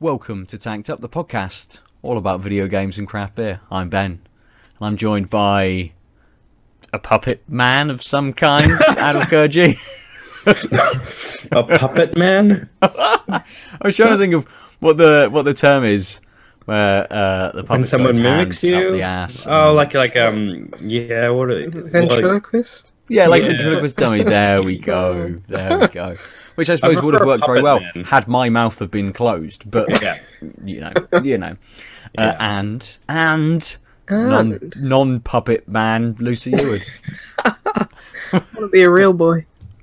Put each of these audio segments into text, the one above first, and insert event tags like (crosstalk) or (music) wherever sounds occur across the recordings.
Welcome to Tanked Up, the podcast, all about video games and craft beer. I'm Ben, and I'm joined by a puppet man of some kind, (laughs) Aadil Kurji. A puppet man? (laughs) I was trying to think of what the what the term is, where uh, the When puppet someone mimics you? up the ass. Oh, like like um yeah, what are like, Ventriloquist? yeah, like yeah. ventriloquist dummy. There we go. There we go. (laughs) Which I suppose would have worked very well man. had my mouth have been closed, but (laughs) yeah. you know, you know, uh, and and non And non puppet man Lucy Eward. I want to be a real boy. (laughs)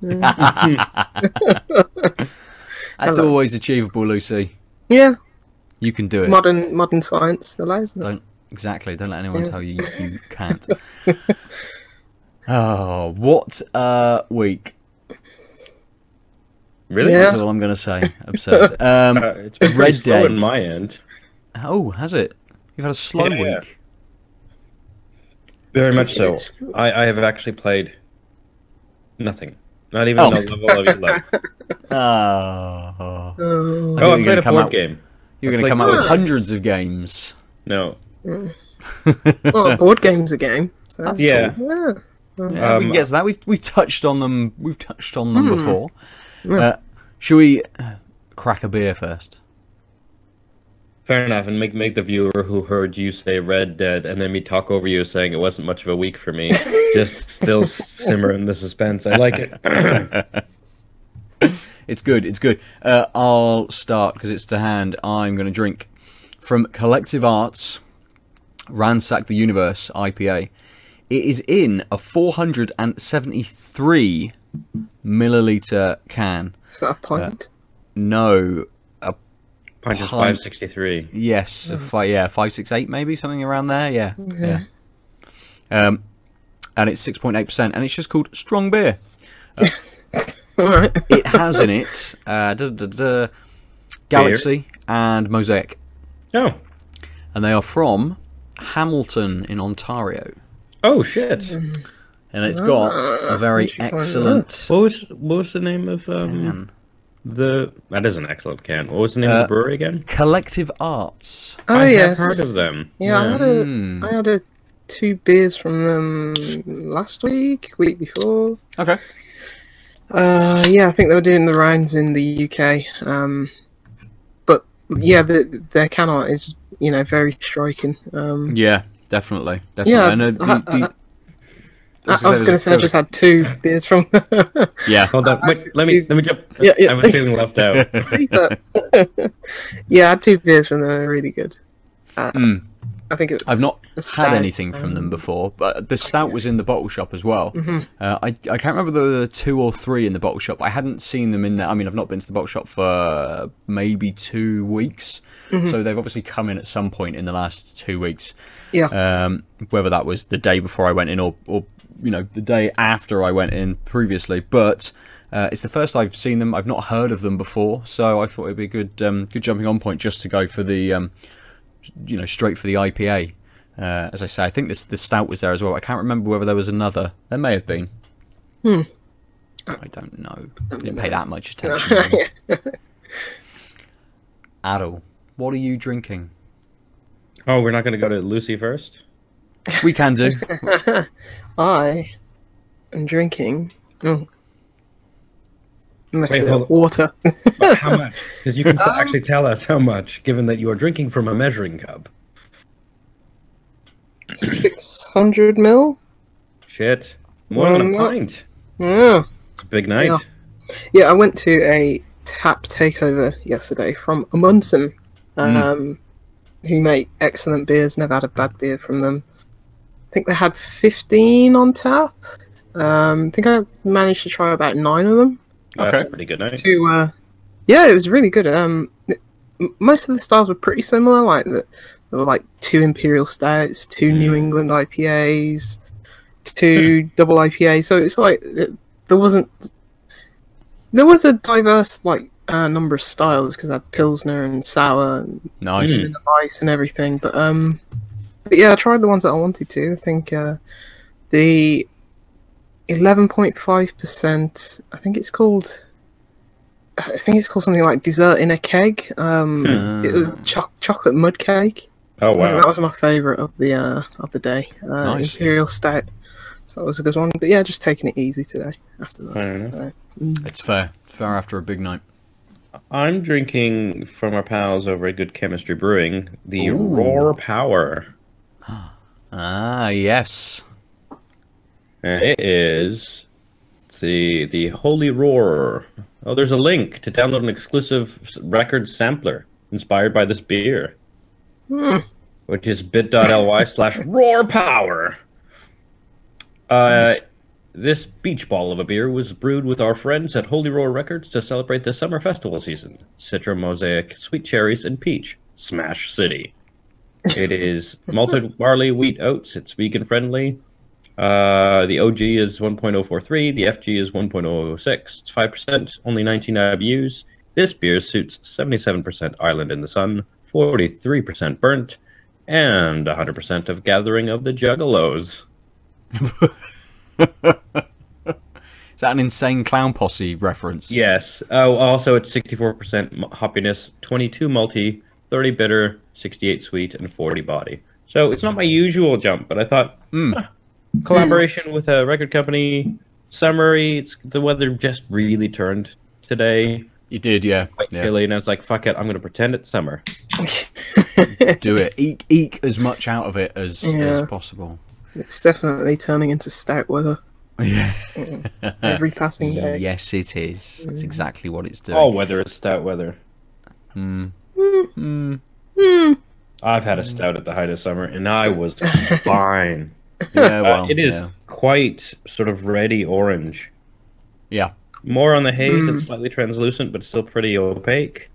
That's always achievable, Lucy. Yeah, You can do it. modern modern science allows that. Don't exactly. Don't let anyone Yeah. tell you you can't. oh, (laughs) what a week! Really? Yeah. That's all I'm going to say. Absurd. (laughs) Um, Uh, it's been Red Red slow Dead. on my end. oh, has it? You've had a slow Yeah, yeah. week. Very much so. I, I have actually played nothing. Not even Oh. a level of your level. (laughs) Oh, Oh, Oh, I were played a board out- game. you're going to come out with hundreds of games. No. (laughs) well, a board game's a game. So that's Yeah. cool. yeah. Yeah, we Um, can get to that. We've we've touched on them. We've touched on them Hmm. before. Yeah. Uh, should we uh, crack a beer first? Fair enough, and make make the viewer who heard you say Red Dead and then me talk over you saying it wasn't much of a week for me, (laughs) just still simmer in the suspense. I like it. (coughs) It's good. It's good. Uh, I'll start because it's to hand. I'm going to drink from Collective Arts Ransack the Universe IPA. It is in a 473 milliliter can. Is that a pint? No, a pint is five sixty three. yes, a fi- yeah, five six eight maybe something around there. Yeah, yeah. Um, and it's six point eight percent, and it's just called Strong Beer. All right. (laughs) It has in it uh, da, da, da, Galaxy and Mosaic. Oh. and they are from Hamilton in Ontario. Oh shit. And it's got a Ah, very where'd you find excellent What was what was the name of um can. the that is an excellent can. What was the name Uh, of the brewery again? Collective Arts. Oh yeah, I yes. have heard of them. Yeah, I had a Hmm. I had a two beers from them last week, week before. Okay. Uh, yeah, I think they were doing the rounds in the UK. Um, but yeah, the, their can art is you know very striking. Um, Yeah, definitely. Definitely. Yeah, I know the, I- the- I, I was going to say I just had two beers from. (laughs) Yeah. Hold on, wait, let me let me jump. Yeah, yeah. I was feeling left out. (laughs) (laughs) yeah, I had two beers from them. They're really good. Uh, Mm. I think it, I've not had anything from them um, before, but the stout was in the bottle shop as well. Mhm. Uh, I, I can't remember whether there were two or three in the bottle shop. I hadn't seen them in there. I mean, I've not been to the bottle shop for maybe two weeks. Mm-hmm. So they've obviously come in at some point in the last two weeks. yeah. um, whether that was the day before I went in or, or you know the day after I went in previously. But uh, it's the first I've seen them. I've not heard of them before, so I thought it'd be a good um, good jumping on point just to go for the um, you know straight for the IPA. Uh, as I say, I think this the stout was there as well. I can't remember whether there was another. There may have been. Hmm. I don't know. I didn't pay that much attention. (laughs) Aadil, what are you drinking? Oh, we're not gonna go to Lucy first? We can do. (laughs) I am drinking. Oh. Messed Wait, it hold on. Water. How much? Because you can (laughs) Um, actually tell us how much, given that you are drinking from a measuring cup. 600 mil? Shit. More than a Um, pint. Yeah. It's a big night. Yeah. Yeah, I went to a tap takeover yesterday from Amundsen, um, who make excellent beers. Never had a bad beer from them. I think they had 15 on tap. Um, I think I managed to try about nine of them. Okay. pretty good night. To uh, yeah, it was really good. Um, m- most of the styles were pretty similar. Like the, there were like two imperial stouts, two New England IPAs, two double IPAs. So it's like it, there wasn't there was a diverse like uh, number of styles because I had pilsner and sour and Nice. Mm. and ice and everything. But um, but yeah, I tried the ones that I wanted to. I think uh, the eleven point five percent. I think it's called I think it's called something like dessert in a keg. Um, it was Hmm. cho- chocolate mud cake. Oh wow. that was my favourite of the uh, of the day. Uh, Nice. Imperial stout. So that was a good one. But yeah, just taking it easy today. After that. I don't. It's fair. Fair after a big night. I'm drinking from our pals over at Good Chemistry Brewing the Ooh. Roar Power. Ah, yes. And it is the the Holy Roar. Oh, there's a link to download an exclusive record sampler inspired by this beer, Hmm. which is bit.ly slash Roar Power. Uh, Nice. this beach ball of a beer was brewed with our friends at Holy Roar Records to celebrate the summer festival season. Citra Mosaic, Sweet Cherries, and Peach. Smash City. It is malted barley, wheat, oats. It's vegan friendly. Uh, the OG is 1.043. The FG is 1.006. It's 5%, only 19 IBUs. This beer suits 77% island in the sun, 43% burnt, and 100% of gathering of the juggalos. (laughs) Is that an insane clown posse reference? Yes. Oh, also it's 64% hoppiness, 22 malty, 30 bitter, 68 sweet, and 40 body. So it's not my usual jump, but I thought Mm. huh, collaboration with a record company. Summary. It's the weather just really turned today, You did, yeah. quite yeah. chilly, and I was like, "Fuck it, I'm gonna pretend it's summer." (laughs) Do it. Eke, eke as much out of it as, as possible. It's definitely turning into stout weather (laughs) Yeah. every passing day. yes, it is. That's exactly what it's doing. All weather is stout weather. Mm. I've had a stout at the height of summer, and I (laughs) was fine. Yeah, Uh, well, it is Yeah. quite sort of reddy orange. yeah. More on the haze, Mm. it's slightly translucent, but still pretty opaque.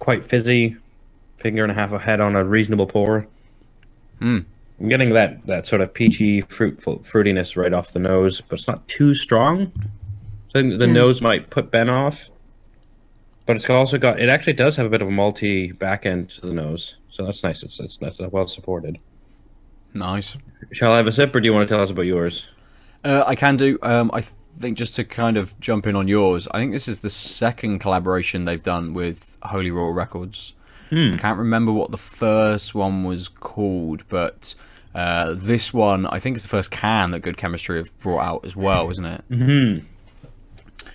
Quite fizzy. Finger and a half ahead on a reasonable pour. Mm. I'm getting that, that sort of peachy fruitful fruitiness right off the nose, but it's not too strong. So I think the Mm. nose might put Ben off. But it's also got it actually does have a bit of a multi back end to the nose. So that's nice. It's it's, it's well supported. Nice. Shall I have a sip or do you want to tell us about yours? Uh, I can do. Um, I think just to kind of jump in on yours, I think this is the second collaboration they've done with Holy Roar Records. Hmm. I can't remember what the first one was called, but uh, this one I think is the first can that Good Chemistry have brought out as well, isn't it? Mm-hmm.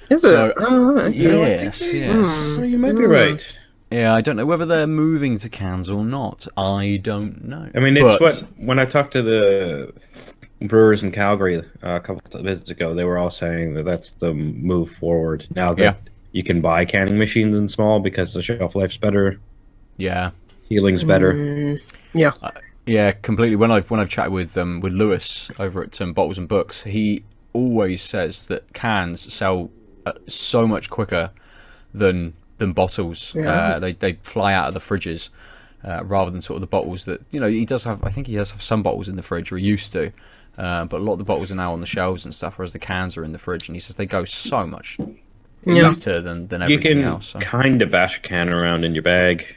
Is So- it? Oh, okay. Yes, yes. So you might be right. Yeah, I don't know whether they're moving to cans or not. I don't know. I mean, it's But- what when I talked to the brewers in Calgary uh, a couple of visits ago, they were all saying that that's the move forward. Now that Yeah. you can buy canning machines in small because the shelf life's better, Yeah, healing's better. Mm, yeah. Yeah, completely. When I've when I've chatted with um, with Lewis over at um, Bottles and Books, he always says that cans sell uh, so much quicker than than bottles. Yeah. Uh, they they fly out of the fridges uh, rather than sort of the bottles that you know he does have. I think he does have some bottles in the fridge, or he used to. Uh, but a lot of the bottles are now on the shelves and stuff, whereas the cans are in the fridge. And he says they go so much Yeah. later than, than You everything can else. So. kind of bash a can around in your bag,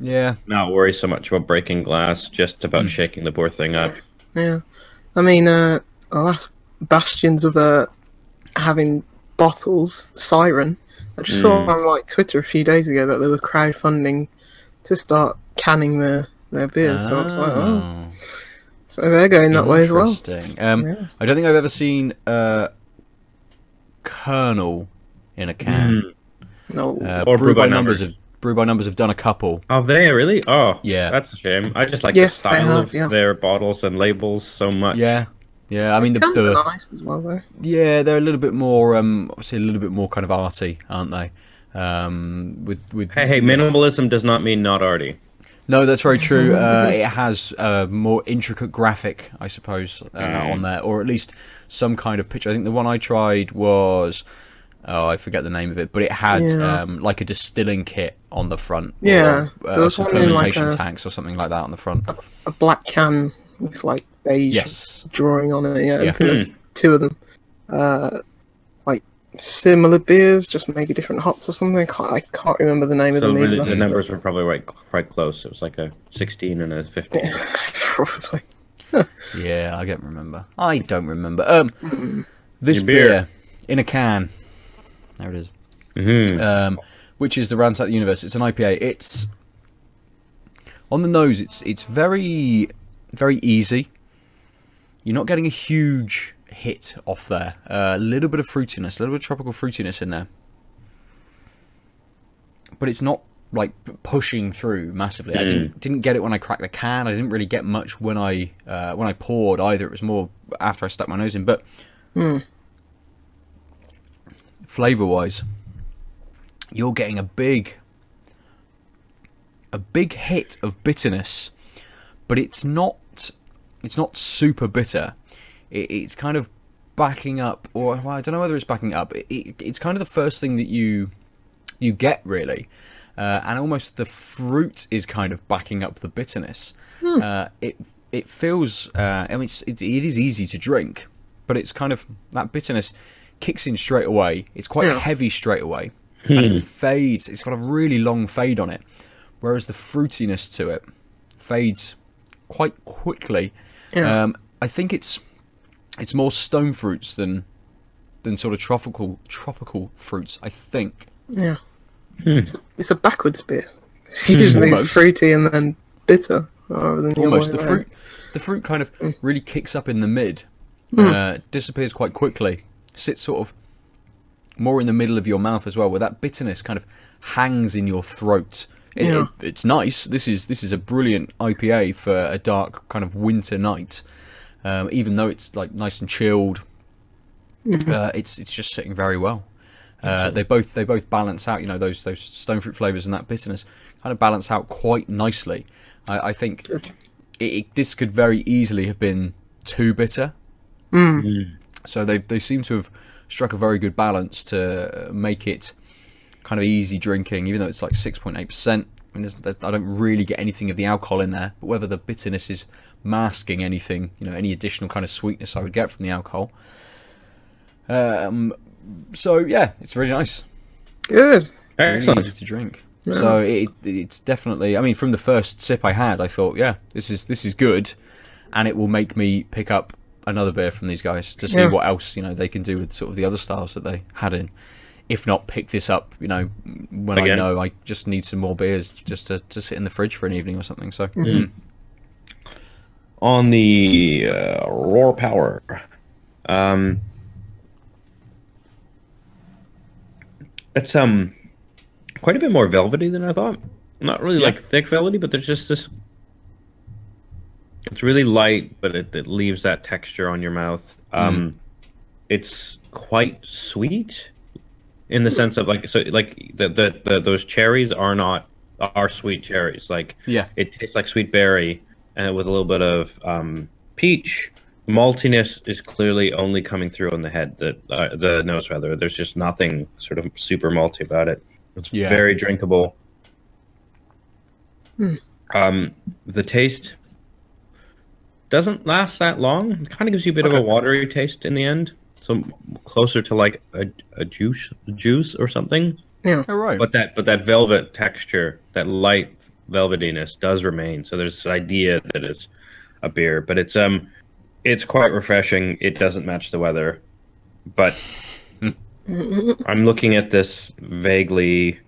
Yeah, not worry so much about breaking glass, just about Hmm. shaking the poor thing up. Yeah. I mean, uh, the last bastions of uh, having bottles, Siren. I just saw Mm. on like Twitter a few days ago that they were crowdfunding to start canning their, their beers. So I was like, oh, Oh. so they're going that way as well. Interesting. Um, Yeah. I don't think I've ever seen uh, Kernel in a can. No. Uh, Or Brew by numbers have Brew by numbers have done a couple. Oh, they really? Oh, Yeah. That's a shame. I just like Yes, the style have, of yeah. their bottles and labels so much. Yeah, yeah. I mean, the, Cans the are nice as well, though. yeah, they're a little bit more, um, obviously a little bit more kind of arty, aren't they? Um, with with Hey, hey, minimalism does not mean not arty. No, that's very true. (laughs) Uh, it has a more intricate graphic, I suppose, uh, Mm. on there, or at least some kind of picture. I think the one I tried was, oh, I forget the name of it, but it had Yeah. um, like a distilling kit on the front. Yeah, or, there uh, was some one in, like, fermentation a- tanks or something like that on the front. A black can with like beige Yes. drawing on it. Yeah, Yeah. I think there's two of them. Uh, like similar beers, just maybe different hops or something. I can't, I can't remember the name of them the, either. the numbers were probably right, quite close. It was like a 16 and a 15. (laughs) Probably. (laughs) Yeah, I don't remember. I don't remember. Um, this beer. beer. in a can. There it is. Mhm. um, which is the Ransack the Universe. It's an IPA. It's on the nose. It's it's very very easy. You're not getting a huge hit off there. Uh, a little bit of fruitiness, a little bit of tropical fruitiness in there, but it's not like pushing through massively. I didn't didn't get it when I cracked the can. I didn't really get much when I uh, when I poured either. It was more after I stuck my nose in. But flavor wise, you're getting a big a big hit of bitterness, but it's not it's not super bitter. It, it's kind of backing up, or well, I don't know whether it's backing up. It, it, it's kind of the first thing that you you get really, uh, and almost the fruit is kind of backing up the bitterness. Uh, it it feels. Uh, I mean, it's, it, it is easy to drink, but it's kind of that bitterness kicks in straight away. It's quite Yeah. heavy straight away, and it fades. It's got a really long fade on it, whereas the fruitiness to it fades quite quickly. Yeah. Um, I think it's it's more stone fruits than than sort of tropical tropical fruits. I think. Yeah. It's, a, it's a backwards beer. It's usually Almost. fruity and then bitter rather than almost way the around. fruit the fruit kind of really kicks up in the mid uh, disappears quite quickly sits sort of more in the middle of your mouth as well where that bitterness kind of hangs in your throat it, Yeah. it- it's nice. This is this is a brilliant ipa for a dark kind of winter night. Um, even though it's like nice and chilled uh, it's it's just sitting very well. Uh, they both they both balance out you know those those stone fruit flavors and that bitterness kind of balance out quite nicely. I, I think it, it, this could very easily have been too bitter. So they they seem to have struck a very good balance to make it kind of easy drinking, even though it's like six point eight percent. And there's, there's, I don't really get anything of the alcohol in there, but whether the bitterness is masking anything, you know, any additional kind of sweetness I would get from the alcohol. Um, so yeah, it's really nice Good. really Excellent. easy to drink. So it, it's definitely. I mean, from the first sip I had, I thought, yeah, this is this is good, and it will make me pick up another beer from these guys to see Yeah. what else you know they can do with sort of the other styles that they had in. If not, pick this up. You know, when I know I just need some more beers just to, to sit in the fridge for an evening or something. So on the uh, Roar Power. Um, it's um quite a bit more velvety than I thought. Not really Yeah. like thick velvety, but there's just this. It's really light, but it, it leaves that texture on your mouth. Um, it's quite sweet, in the sense of like so like the, the the those cherries are not are sweet cherries. Like yeah, it tastes like sweet berry and with a little bit of um, peach. Maltiness is clearly only coming through in the head, the uh, the nose rather. There's just nothing sort of super malty about it. It's Yeah. very drinkable. Um, the taste doesn't last that long. It kind of gives you a bit of a watery taste in the end, so closer to like a, a juice juice or something. Yeah. right. But that but that velvet texture, that light velvetiness does remain. So there's this idea that it's a beer, but it's um it's quite refreshing. It doesn't match the weather. But (laughs) I'm looking at this vaguely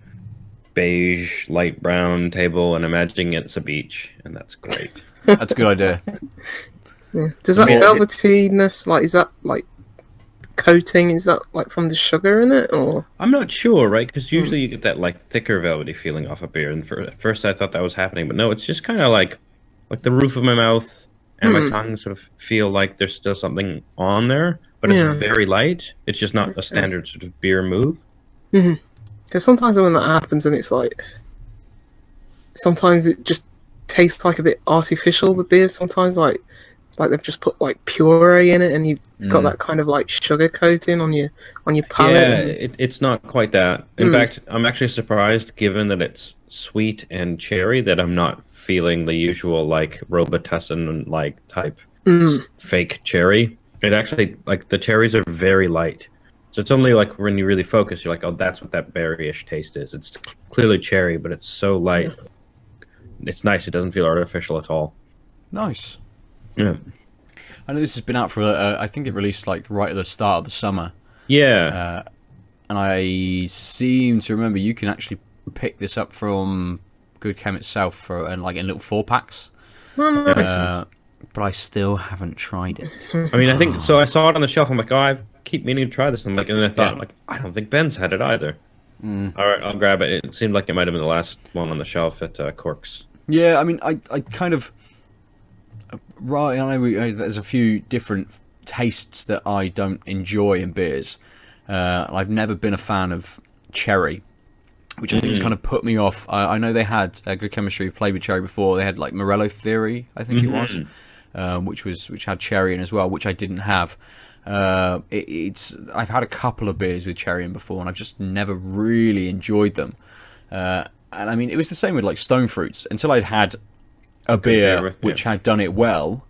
beige, light brown table and imagining it's a beach, and that's great. That's a good idea. (laughs) Yeah. Does that mean, it- velvetyness like is that like coating? Is that like from the sugar in it or? I'm not sure, right? Because usually you get that like thicker velvety feeling off a beer, and for, at first I thought that was happening, but no, it's just kind of like like the roof of my mouth and my Hmm. tongue sort of feel like there's still something on there, but it's Yeah. very light. It's just not a standard sort of beer move. Because sometimes when that happens, and it's like, sometimes it just tastes like a bit artificial. The beer sometimes like, like they've just put like puree in it, and you've got Mm. that kind of like sugar coating on your on your palate. Yeah, and- it, it's not quite that. In Hmm. fact, I'm actually surprised, given that it's sweet and cherry, that I'm not feeling the usual like Robitussin like type Mm. fake cherry. It actually like the cherries are very light. So it's only like when you really focus, you're like, oh, that's what that berryish taste is. It's clearly cherry, but it's so light. It's nice. It doesn't feel artificial at all. Nice. Yeah. I know this has been out for. Uh, I think it released like right at the start of the summer. Yeah. and I seem to remember you can actually pick this up from Good Chem itself for and like in little four packs. Oh, nice. Uh, but I still haven't tried it. I mean, I think so. I saw it on the shelf. I'm like, oh, I keep meaning to try this. And I'm like, and then I thought, Yeah. like, I don't think Ben's had it either. Mm. All right, I'll grab it. It seemed like it might have been the last one on the shelf at uh, Corks. Yeah, I mean, I, I kind of right. I know we, uh, there's a few different tastes that I don't enjoy in beers. Uh, I've never been a fan of cherry, which I think has kind of put me off. I, I know they had uh, good chemistry. I've played with cherry before. They had like Morello Theory, I think it was, um, which was which had cherry in as well, which I didn't have. Uh, it, it's I've had a couple of beers with cherry in before, and I've just never really enjoyed them. Uh, and I mean, it was the same with like stone fruits until I'd had a beer beer, yeah. which had done it well,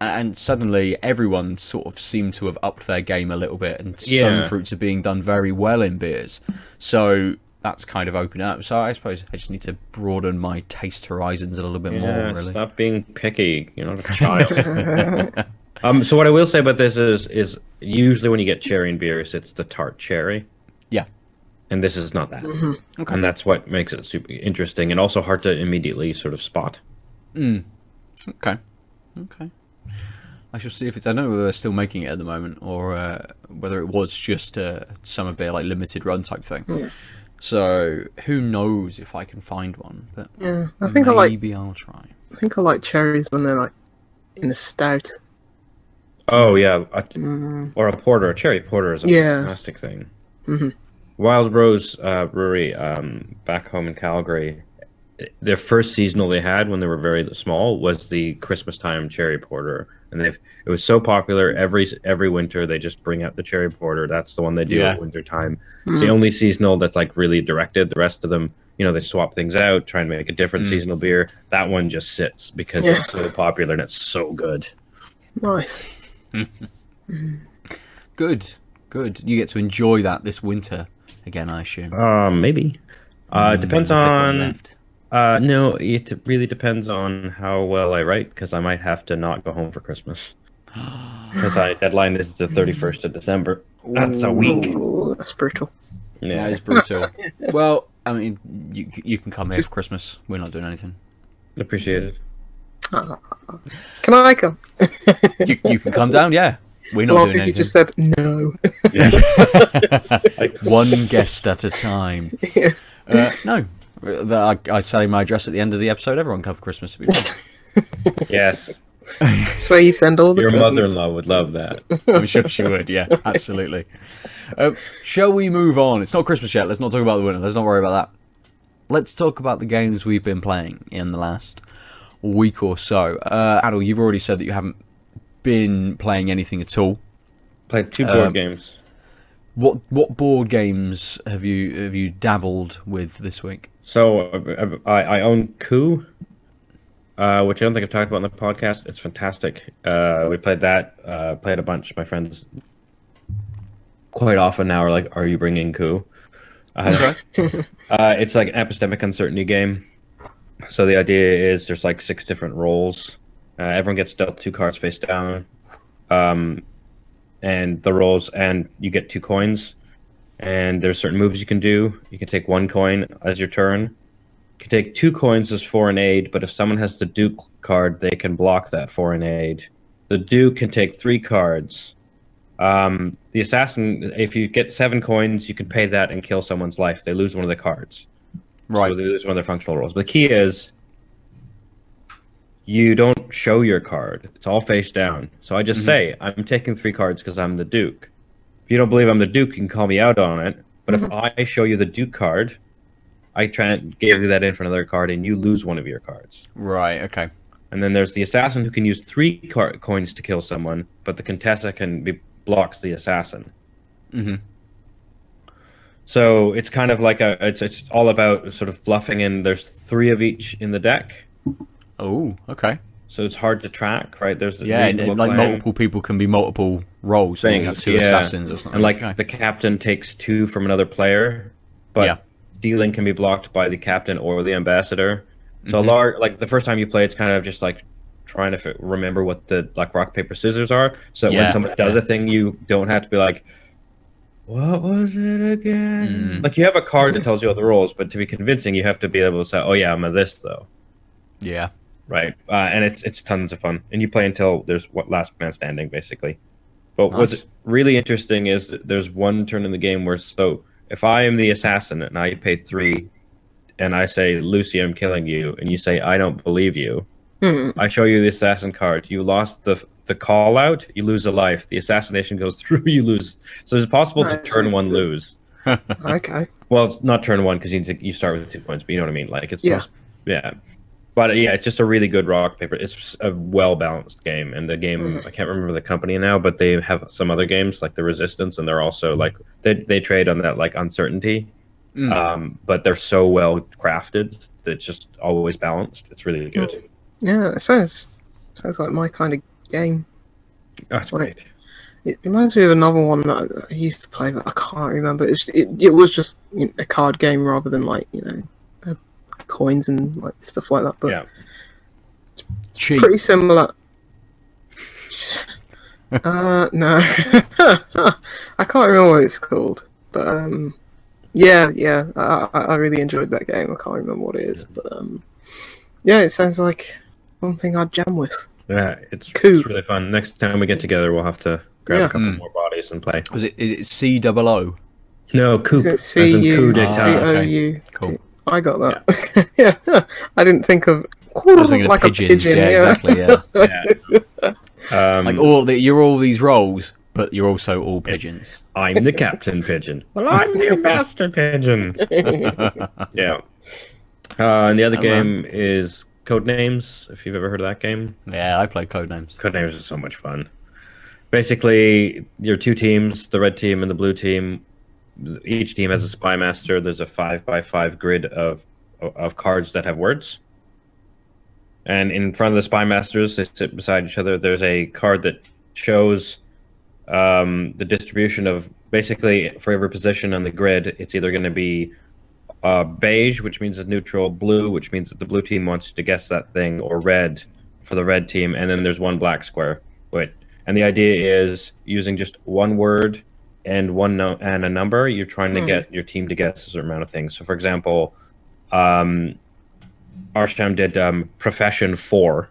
and suddenly everyone sort of seemed to have upped their game a little bit, and stone Yeah. fruits are being done very well in beers. So that's kind of opened up. So I suppose I just need to broaden my taste horizons a little bit more. Really, stop being picky. You're not a child. (laughs) um, so what I will say about this is, is usually when you get cherry in beers, it's the tart cherry, yeah. and this is not that. Okay. And that's what makes it super interesting, and also hard to immediately sort of spot. Okay. Okay. I shall see if it's. I don't know whether they're still making it at the moment or uh, whether it was just a summer beer, like limited run type thing. So who knows if I can find one? But yeah, I think I like. maybe I'll try. I think I like cherries when they're like in a stout. Oh yeah, a, or a porter, a cherry porter is a Yeah. fantastic thing. Wild Rose uh, Brewery, um, back home in Calgary, their first seasonal they had when they were very small was the Christmas time cherry porter, and they've it was so popular every every winter they just bring out the cherry porter. That's the one they do Yeah. at winter time. It's the only seasonal that's like really directed. The rest of them, you know, they swap things out, try and make a different seasonal beer. That one just sits because Yeah. it's so popular and it's so good. Nice. (laughs) Good, good. You get to enjoy that this winter again, I assume. Um, maybe. Uh, it depends on. left. Uh, no, it really depends on how well I write because I might have to not go home for Christmas. (gasps) Because I deadline is the thirty first of December. That's a week. Ooh, that's brutal. Yeah, it's brutal. (laughs) well, I mean, you you can come here for Christmas. We're not doing anything. appreciate it. Can I come? You you can come down. Yeah, we're not lot of doing people You just said no. (laughs) One guest at a time. (laughs) Yeah. Uh, no, that I, I say my address at the end of the episode. Everyone come for Christmas. It'd be fun. Yes, That's where you send all the your presents. mother in law would love that. I'm sure she would. Yeah, absolutely. Um, shall we move on? It's not Christmas yet. Let's not talk about the winter. Let's not worry about that. Let's talk about the games we've been playing in the last week or so. Uh, Aadil, you've already said that you haven't been playing anything at all. Played two board Um, games. What what board games have you have you dabbled with this week? So uh, I, I own Coup, uh, which I don't think I've talked about on the podcast. It's fantastic. Uh, we played that. Uh, played a bunch. My friends quite often now are like, "Are you bringing Coup?" Uh, (laughs) uh, it's like an epistemic uncertainty game. So the idea is there's like six different roles. Uh, everyone gets dealt two cards face down, um, and the roles, and you get two coins and there's certain moves you can do. You can take one coin as your turn. You can take two coins as foreign aid, but if someone has the Duke card, they can block that foreign aid. The Duke can take three cards. Um, the assassin, if you get seven coins, you can pay that and kill someone's life. They lose one of the cards. Right. So they lose one of their functional roles. But the key is you don't show your card. It's all face down. So I just say, I'm taking three cards because I'm the Duke. If you don't believe I'm the Duke, you can call me out on it. But if I show you the Duke card, I try and give you that in for another card, and you lose one of your cards. Right. Okay. And then there's the assassin who can use three car- coins to kill someone, but the Contessa can be blocks the assassin. Mhm. So it's kind of like a it's it's all about sort of bluffing, and there's three of each in the deck, Oh. Okay. so it's hard to track, right? There's Yeah, and, and, like multiple people can be multiple roles. So you have two yeah. assassins or something. and like Okay. the captain takes two from another player, but Yeah. dealing can be blocked by the captain or the ambassador. So Mm-hmm. a large, like the first time you play, it's kind of just like trying to fi- remember what the like rock paper scissors are, so Yeah, when someone does a thing, you don't have to be like, what was it again? Mm. Like you have a card that tells you all the rules, but to be convincing, you have to be able to say, "Oh yeah, I'm a this though." Yeah. Right, uh, and it's it's tons of fun, and you play until there's what last man standing, basically. But Nice. what's really interesting is that there's one turn in the game where so if I am the assassin and I pay three, and I say Lucy, I'm killing you, and you say I don't believe you, Hmm. I show you the assassin card. You lost the the call out, you lose a life. The assassination goes (laughs) through, you lose. So it's possible to turn so one lose. Okay. Well, not turn one because you need to, you start with two points, but you know what I mean. Like it's Yeah. most- yeah. But yeah, it's just a really good rock paper. It's a well balanced game, and the game Mhm. I can't remember the company now, but they have some other games like the Resistance, and they're also like they they trade on that like uncertainty. Mm. Um, but they're so well crafted that it's just always balanced. It's really good. Yeah, it sounds sounds like my kind of game. That's Right. great. It reminds me of another one that I used to play, but I can't remember. It's, it it was just you know, a card game rather than like you know coins and like stuff like that. But Yeah. Cheap. pretty similar. (laughs) uh, no, (laughs) I can't remember what it's called, but um, yeah, yeah, I, I I really enjoyed that game. I can't remember what it is, but um, yeah, it sounds like one thing I'd jam with. Yeah, it's, Cool. it's really fun. Next time we get together, we'll have to grab Yeah. a couple Mm. more bodies and play. Was it? Is it C double O? No, coup. Is it as in coup d'etat. C okay. U? Cool. I got that. (laughs) Yeah, I didn't think of I like of a pigeon. yeah, Yeah, exactly. Yeah. (laughs) Yeah. Um, like all the, you're all these roles, but you're also all pigeons. I'm the captain pigeon. (laughs) Well, I'm the master pigeon. Yeah. Uh, and the other game is Codenames. If you've ever heard of that game, Yeah, I play Codenames. Codenames is so much fun. Basically, your two teams, the red team and the blue team. Each team has a spy master. There's a five by five grid of of cards that have words. And in front of the spy masters, they sit beside each other. There's a card that shows um, the distribution of basically for every position on the grid. It's either going to be uh, beige, which means it's neutral, blue, which means that the blue team wants to guess that thing, or red for the red team, and then there's one black square. Wait, and the idea is using just one word and one no- and a number. You're trying to Hmm. get your team to guess a certain amount of things. So, for example, um, Arsham did um, profession four,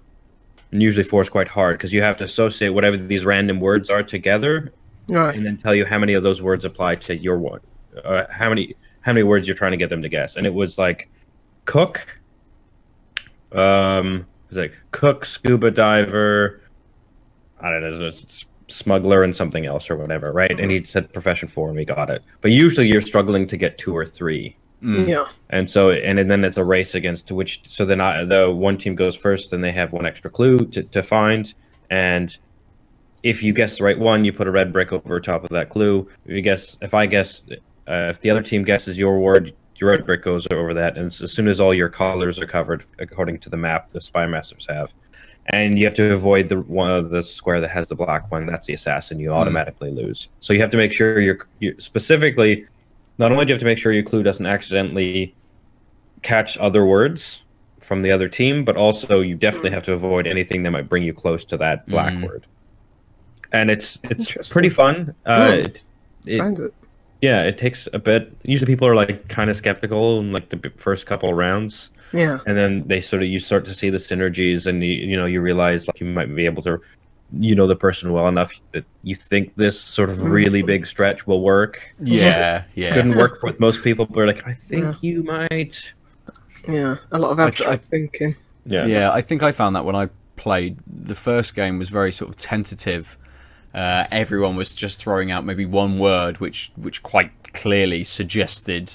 and usually four is quite hard because you have to associate whatever these random words are together right. and then tell you how many of those words apply to your one. Uh, how many how many words you're trying to get them to guess. And it was like cook, um, it was like cook, scuba diver, I don't know, it's- it's smuggler and something else or whatever, right? And he said profession four, and we got it. But usually you're struggling to get two or three. Mm. Yeah. And so, and then it's a race against which. So then I, the one team goes first, and they have one extra clue to, to find. And if you guess the right one, you put a red brick over top of that clue. If you guess, if I guess, uh, if the other team guesses your word, your red brick goes over that. And as soon as all your colors are covered, according to the map the spy masters have, and you have to avoid the one of the square that has the black one. That's the assassin. You automatically lose. So you have to make sure you're, you specifically. Not only do you have to make sure your clue doesn't accidentally catch other words from the other team, but also you definitely have to avoid anything that might bring you close to that black Mm. word. And it's it's pretty fun. Uh, Hmm. it, it- Sounds it. Yeah, it takes a bit. Usually, people are like kind of skeptical in like the first couple rounds, Yeah. and then they sort of you start to see the synergies, and you you know you realize like you might be able to, you know, the person well enough that you think this sort of really mm-hmm. big stretch will work. Yeah, (laughs) yeah. Couldn't work with most people, but are like I think Yeah. you might. Yeah. A lot of I- I- abstract thinking. Yeah. Yeah, I think I found that when I played the first game was very sort of tentative. Uh, everyone was just throwing out maybe one word, which which quite clearly suggested.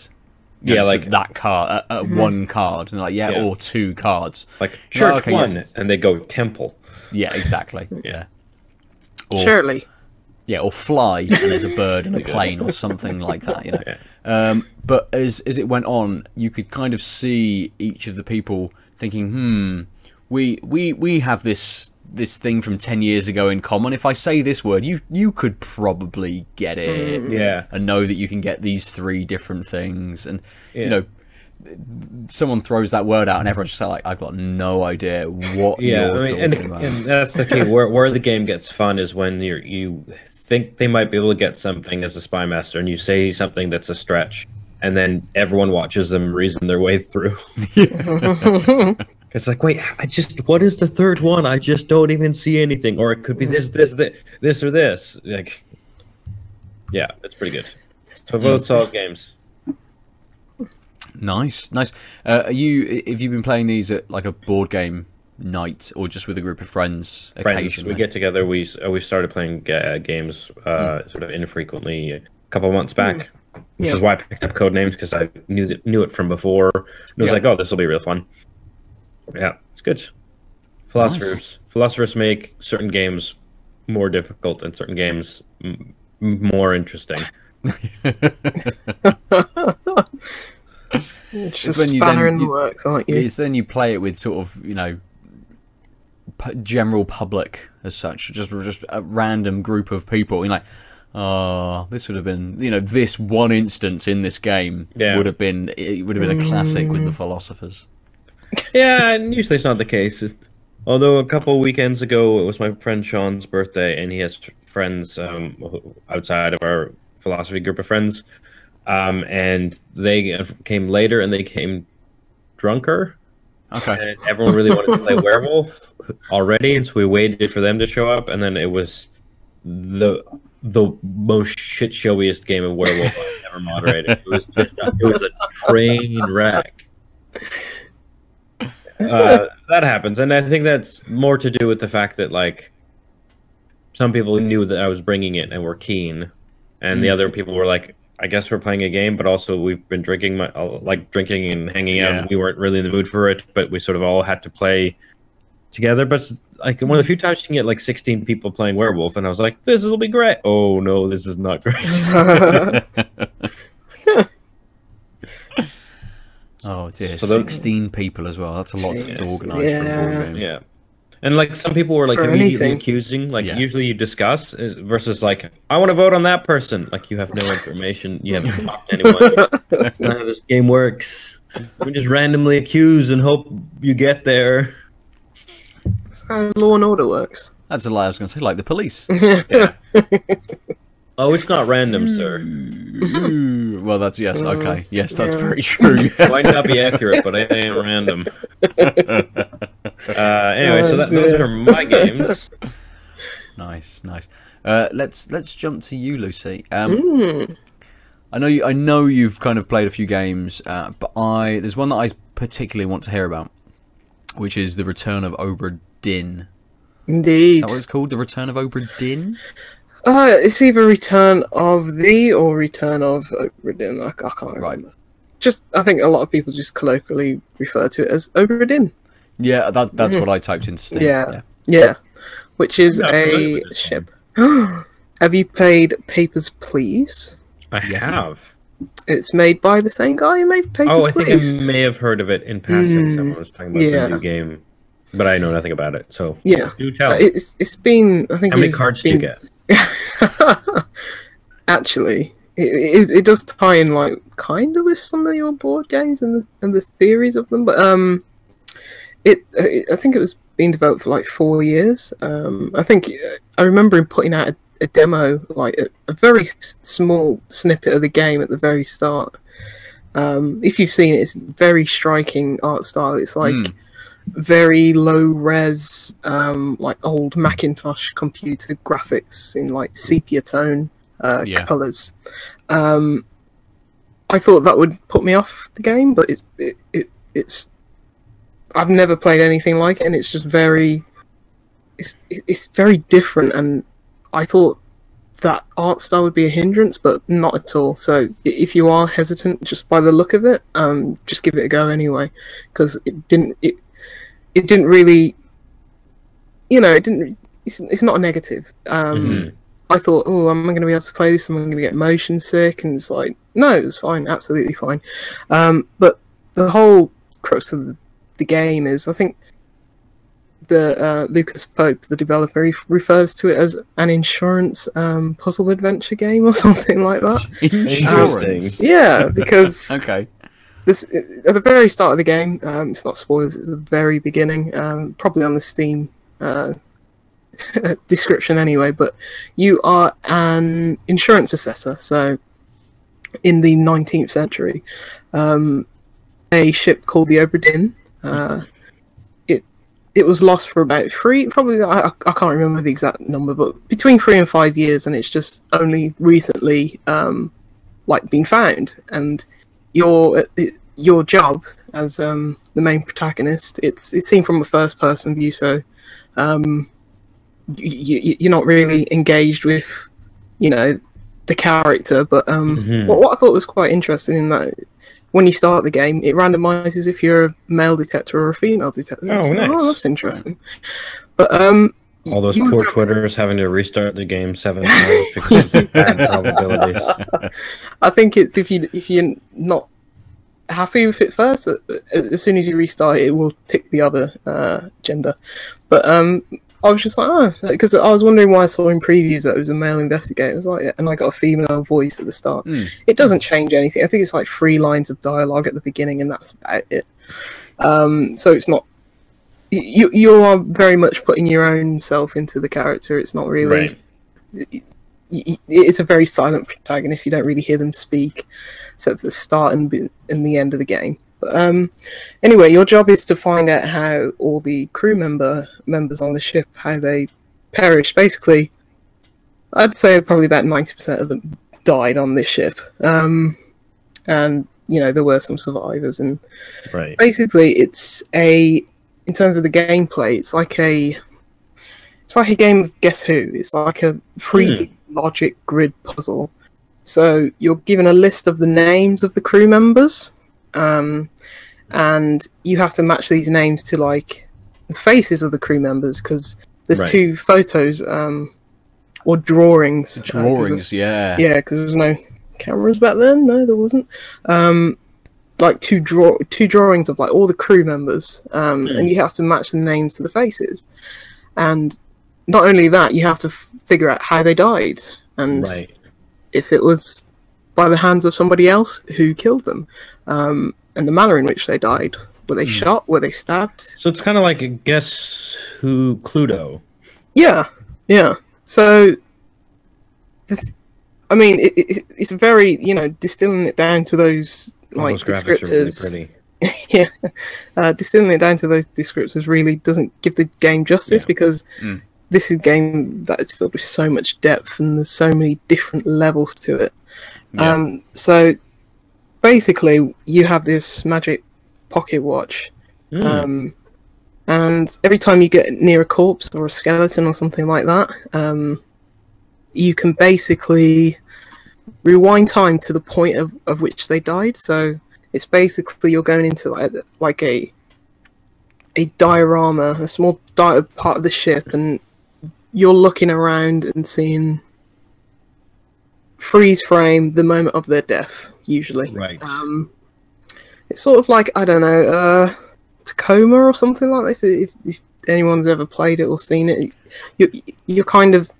Yeah, know, like- that card, uh, uh, one card, and like yeah, Yeah. or two cards. Like Oh, church okay, yeah. one, and they go temple. Yeah, exactly. (laughs) Yeah. Or, Surely. Yeah, or fly, and there's a bird and a (laughs) plane, or something like that. You know. Yeah. Um, but as as it went on, you could kind of see each of the people thinking, "Hmm, we we we have this this thing from ten years ago in common. If I say this word, you you could probably get it, mm-hmm. Yeah. and know that you can get these three different things, and Yeah. you know." Someone throws that word out, and everyone's just like, "I've got no idea what Yeah, you're I mean, talking and, about." and that's the key. Where where the game gets fun is when you you think they might be able to get something as a spy master, and you say something that's a stretch, and then everyone watches them reason their way through. (laughs) It's like, wait, I just what is the third one? I just don't even see anything, or it could be this, this, this, this or this. Like, yeah, it's pretty good. So both solid games. Nice, nice. Uh, are you have you been playing these at like a board game night or just with a group of friends Friends, we get together. We uh, we started playing uh, games uh, sort of infrequently a couple of months back, which Yeah. is why I picked up Code Names because I knew that, knew it from before. And it was Yeah. like, oh, this will be real fun. Yeah, it's good. Philosophers philosophers make certain games more difficult and certain games m- m- more interesting. It's (laughs) It's just when you spanner then- in the you- works, aren't you? It's then you play it with sort of you know pu- general public as such, just just a random group of people. You're like, oh, this would have been you know this one instance in this game Yeah. would have been it would have been a classic with Mm. the philosophers. Yeah, and usually it's not the case. It- although a couple weekends ago, it was my friend Sean's birthday, and he has friends um, outside of our philosophy group of friends, um, and they came later, and they came drunker, Okay. and everyone really wanted to play (laughs) werewolf already, and so we waited for them to show up, and then it was the the most shit showiest game of werewolf I've ever moderated. It was just a, it was a train wreck. Uh, that happens, and I think that's more to do with the fact that like some people knew that I was bringing it and were keen, and the Mm. other people were like, "I guess we're playing a game, but also we've been drinking, my, uh, like drinking and hanging out. Yeah. And we weren't really in the mood for it, but we sort of all had to play together. But it's, like one of the few times you can get like 16 people playing werewolf, and I was like, "This will be great." Oh no, this is not great. (laughs) Oh dear, So sixteen people as well. That's a lot to Jeez. organise for a Yeah. board game. Yeah. And like some people were like For immediately anything. accusing, like Yeah. usually you discuss uh, versus like I want to vote on that person. Like you have no information, you haven't (laughs) talked to anyone. That's not how this game works. We just randomly accuse and hope you get there. That's how Law and Order works. That's a lie I was going to say, like the police. (laughs) Oh, it's not random, sir. Well, that's yes. Uh, Okay, yes, that's yeah. very true. (laughs) Might not be accurate, but it ain't random. Uh, anyway, so that, those are my games. (laughs) nice, nice. Uh, let's let's jump to you, Lucy. Um, Mm. I know you. I know you've kind of played a few games, uh, but I there's one that I particularly want to hear about, which is the Return of Obra Dinn. Is Indeed. that what it's called? The Return of Obra Dinn? Uh, it's either Return of the or Return of Obra Dinn. I, I can't Right. remember. Just, I think a lot of people just colloquially refer to it as Obra Dinn. Yeah, that that's what I typed into Steam. Yeah. Yeah, which is I'm not familiar a ship. (gasps) Have you played Papers, Please? I Yes. have. It's made by the same guy who made Papers, Please. Oh, I think Please. I may have heard of it in passing. Mm, Someone was talking about yeah. the new game, but I know nothing about it. So Yeah, do tell. Uh, it's it's been. I think How many cards do you been- get? (laughs) Actually, it, it, it does tie in like kind of with some of your board games and the and the theories of them, but um, it, it I think it was being developed for like four years. Um, I think I remember him putting out a, a demo, like a, a very s- small snippet of the game at the very start. Um, if you've seen it, it's very striking art style. It's like Mm. Very low res, um, like old Macintosh computer graphics in like sepia tone uh, Yeah. colors. Um, I thought that would put me off the game, but it, it, it it's I've never played anything like it, and it's just very it's it's very different, and I thought that art style would be a hindrance, but not at all. So if you are hesitant just by the look of it, um, just give it a go anyway, because it didn't it it didn't really you know it didn't it's, it's not a negative. Um, Mhm. I thought, oh, am I going to be able to play this? Am I going to get motion sick? And it's like, no, it was fine, absolutely fine. Um, but the whole crux of the, the game is, I think, the uh, Lucas Pope, the developer, he refers to it as an insurance um, puzzle adventure game or (laughs) something like that. Insurance. Yeah, because (laughs) Okay. This at the very start of the game, um, it's not spoilers. It's the very beginning, um, probably on the Steam uh, (laughs) description anyway, but you are an insurance assessor. So, in the 19th century, um, a ship called the Obra Dinn. Uh, it it was lost for about three, probably I, I can't remember the exact number, but between three and five years, and it's just only recently um, like been found. And your your job as um, the main protagonist, it's it's seen from a first person view, so um, you, you're not really engaged with, you know, the character. But um, Mhm. what, what I thought was quite interesting in that when you start the game, it randomizes if you're a male detector or a female detector. Oh, was like, nice. that's interesting. But um, All those you- poor Twitters having to restart the game seven times (laughs) because of bad probabilities. I think it's if you if you're not happy with it first, uh, as soon as you restart, it will pick the other uh, gender. But um, I was just like, oh, because I was wondering why I saw in previews that it was a male investigator. I was like, and I got a female voice at the start. Hmm. It doesn't change anything. I think it's like three lines of dialogue at the beginning, and that's about it. Um, so it's not. You you are very much putting your own self into the character. It's not really Right. y- it's a very silent protagonist. You don't really hear them speak, so it's the start and and the end of the game. But um, anyway, your job is to find out how all the crew member members on the ship how they perished. Basically, I'd say probably about ninety percent of them died on this ship. Um, and you know there were some survivors, and Right. basically it's a in terms of the gameplay it's like a it's like a game of guess who it's like a 3d logic grid puzzle so you're given a list of the names of the crew members um, and you have to match these names to like the faces of the crew members because there's Right. two photos um, or drawings uh, 'cause of- Drawings, yeah. yeah, because there was no cameras back then. No, there wasn't. Um, like two draw two drawings of like all the crew members, um, Hmm. and you have to match the names to the faces. And not only that, you have to f- figure out how they died and Right. if it was by the hands of somebody else who killed them, um, and the manner in which they died. Were they shot? Were they stabbed? So it's kind of like a guess who Cluedo. Yeah, yeah. So, I mean, it, it, it's very you know distilling it down to those All like those graphics are really descriptors. pretty. (laughs) yeah, uh, distilling it down to those descriptors really doesn't give the game justice Yeah. because Mm. this is a game that is filled with so much depth and there's so many different levels to it. Yeah. Um, so basically, you have this magic pocket watch Mm. um, and every time you get near a corpse or a skeleton or something like that, um, you can basically rewind time to the point of, of which they died. So it's basically you're going into like, like a a diorama, a small di- part of the ship, and you're looking around and seeing freeze frame the moment of their death, usually. Right. Um, it's sort of like I don't know, uh, Tacoma or something like that. If, if, if anyone's ever played it or seen it, you you're kind of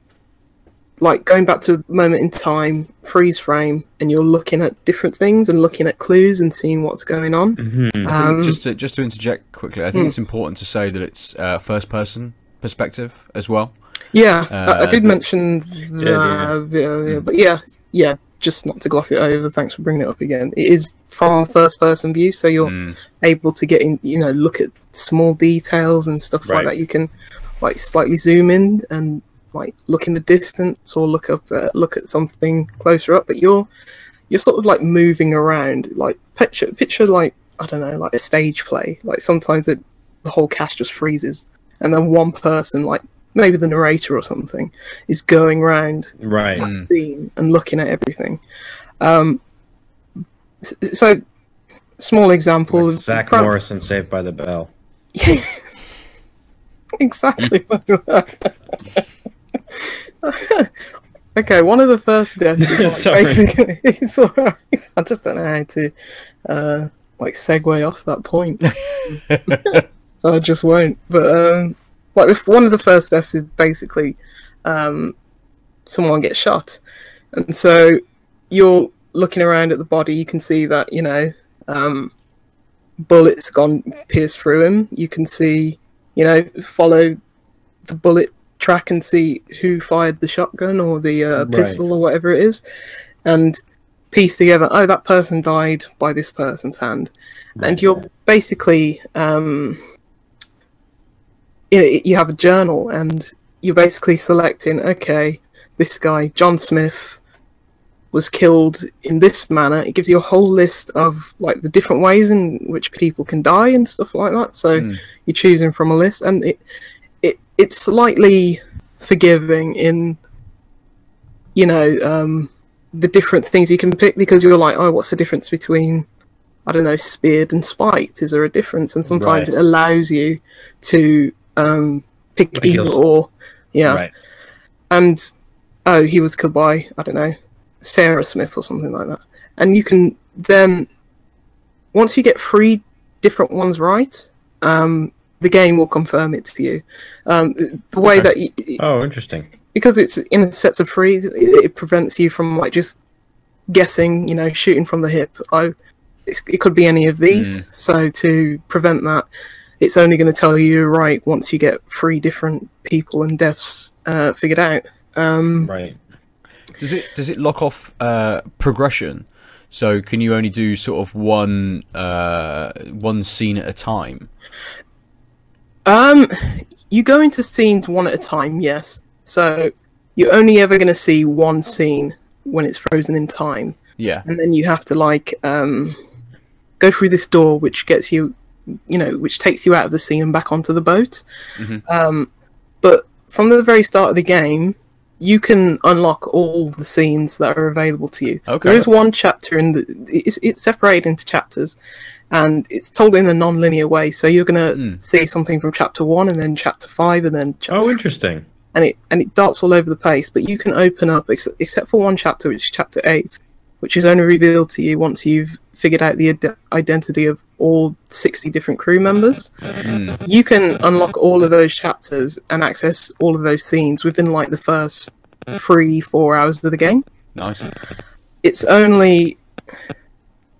like going back to a moment in time, freeze frame, and you're looking at different things and looking at clues and seeing what's going on. Mhm. Um, just to just to interject quickly, I think Hmm. it's important to say that it's uh, first person perspective as well. Yeah, I, I Uh, did the- mention that, yeah. yeah, yeah, but yeah, yeah, just not to gloss it over. Thanks for bringing it up again. It is from first person view, so you're Mm. able to get in, you know, look at small details and stuff Right. like that. You can like slightly zoom in and like look in the distance or look up, uh, look at something closer up. But you're you're sort of like moving around, like picture picture like I don't know, like a stage play. Like sometimes it, the whole cast just freezes, and then one person, like maybe the narrator or something, is going around Right. that Mm. scene and looking at everything. Um, so, small example Like Zack prob- Morrison Saved by the Bell. (laughs) exactly. (laughs) (laughs) (laughs) okay, one of the first deaths (laughs) is like basically. (laughs) It's alright. I just don't know how to uh, like segue off that point, so I just won't. But um, like one of the first deaths is basically um, someone gets shot, and so you're looking around at the body. You can see that you know um, bullets gone pierced through him. You can see you know follow the bullet track and see who fired the shotgun or the uh, Right. pistol or whatever it is, and piece together. Oh, that person died by this person's hand, and you're basically um, you, you have a journal and you're basically selecting. Okay, this guy John Smith was killed in this manner. It gives you a whole list of like the different ways in which people can die and stuff like that. So Mm. you're choosing from a list, and it it's slightly forgiving in you know um, the different things you can pick because you're like, oh, what's the difference between I don't know, speared and spiked? Is there a difference? And sometimes Right. it allows you to um, pick Like either or. Yeah Right. and oh, he was killed by I don't know Sarah Smith or something like that. And you can then once you get three different ones right, um, the game will confirm it to you. Um, the way Okay. that you, Oh, interesting. because it's in a sets of three, it, prevents you from like just guessing, you know, shooting from the hip. Oh, it's, it could be any of these. So to prevent that, it's only going to tell you right once you get three different people and deaths uh, figured out. Um, Right. Does it does it lock off uh, progression? So can you only do sort of one uh, one scene at a time? Um, you go into scenes one at a time, yes. So you're only ever going to see one scene when it's frozen in time, Yeah. and then you have to like um go through this door, which gets you, you know, which takes you out of the scene and back onto the boat. Mhm. Um, but from the very start of the game, you can unlock all the scenes that are available to you. Okay. There is one chapter in the it's, it's separated into chapters, and it's told in a non-linear way. So you're gonna Mm. see something from chapter one, and then chapter five, and then chapter Oh, interesting. and it and it darts all over the place. But you can open up, ex- except for one chapter, which is chapter eight, which is only revealed to you once you've figured out the ide- identity of all sixty different crew members. Mm. You can unlock all of those chapters and access all of those scenes within like the first three, four hours of the game. Nice. It's only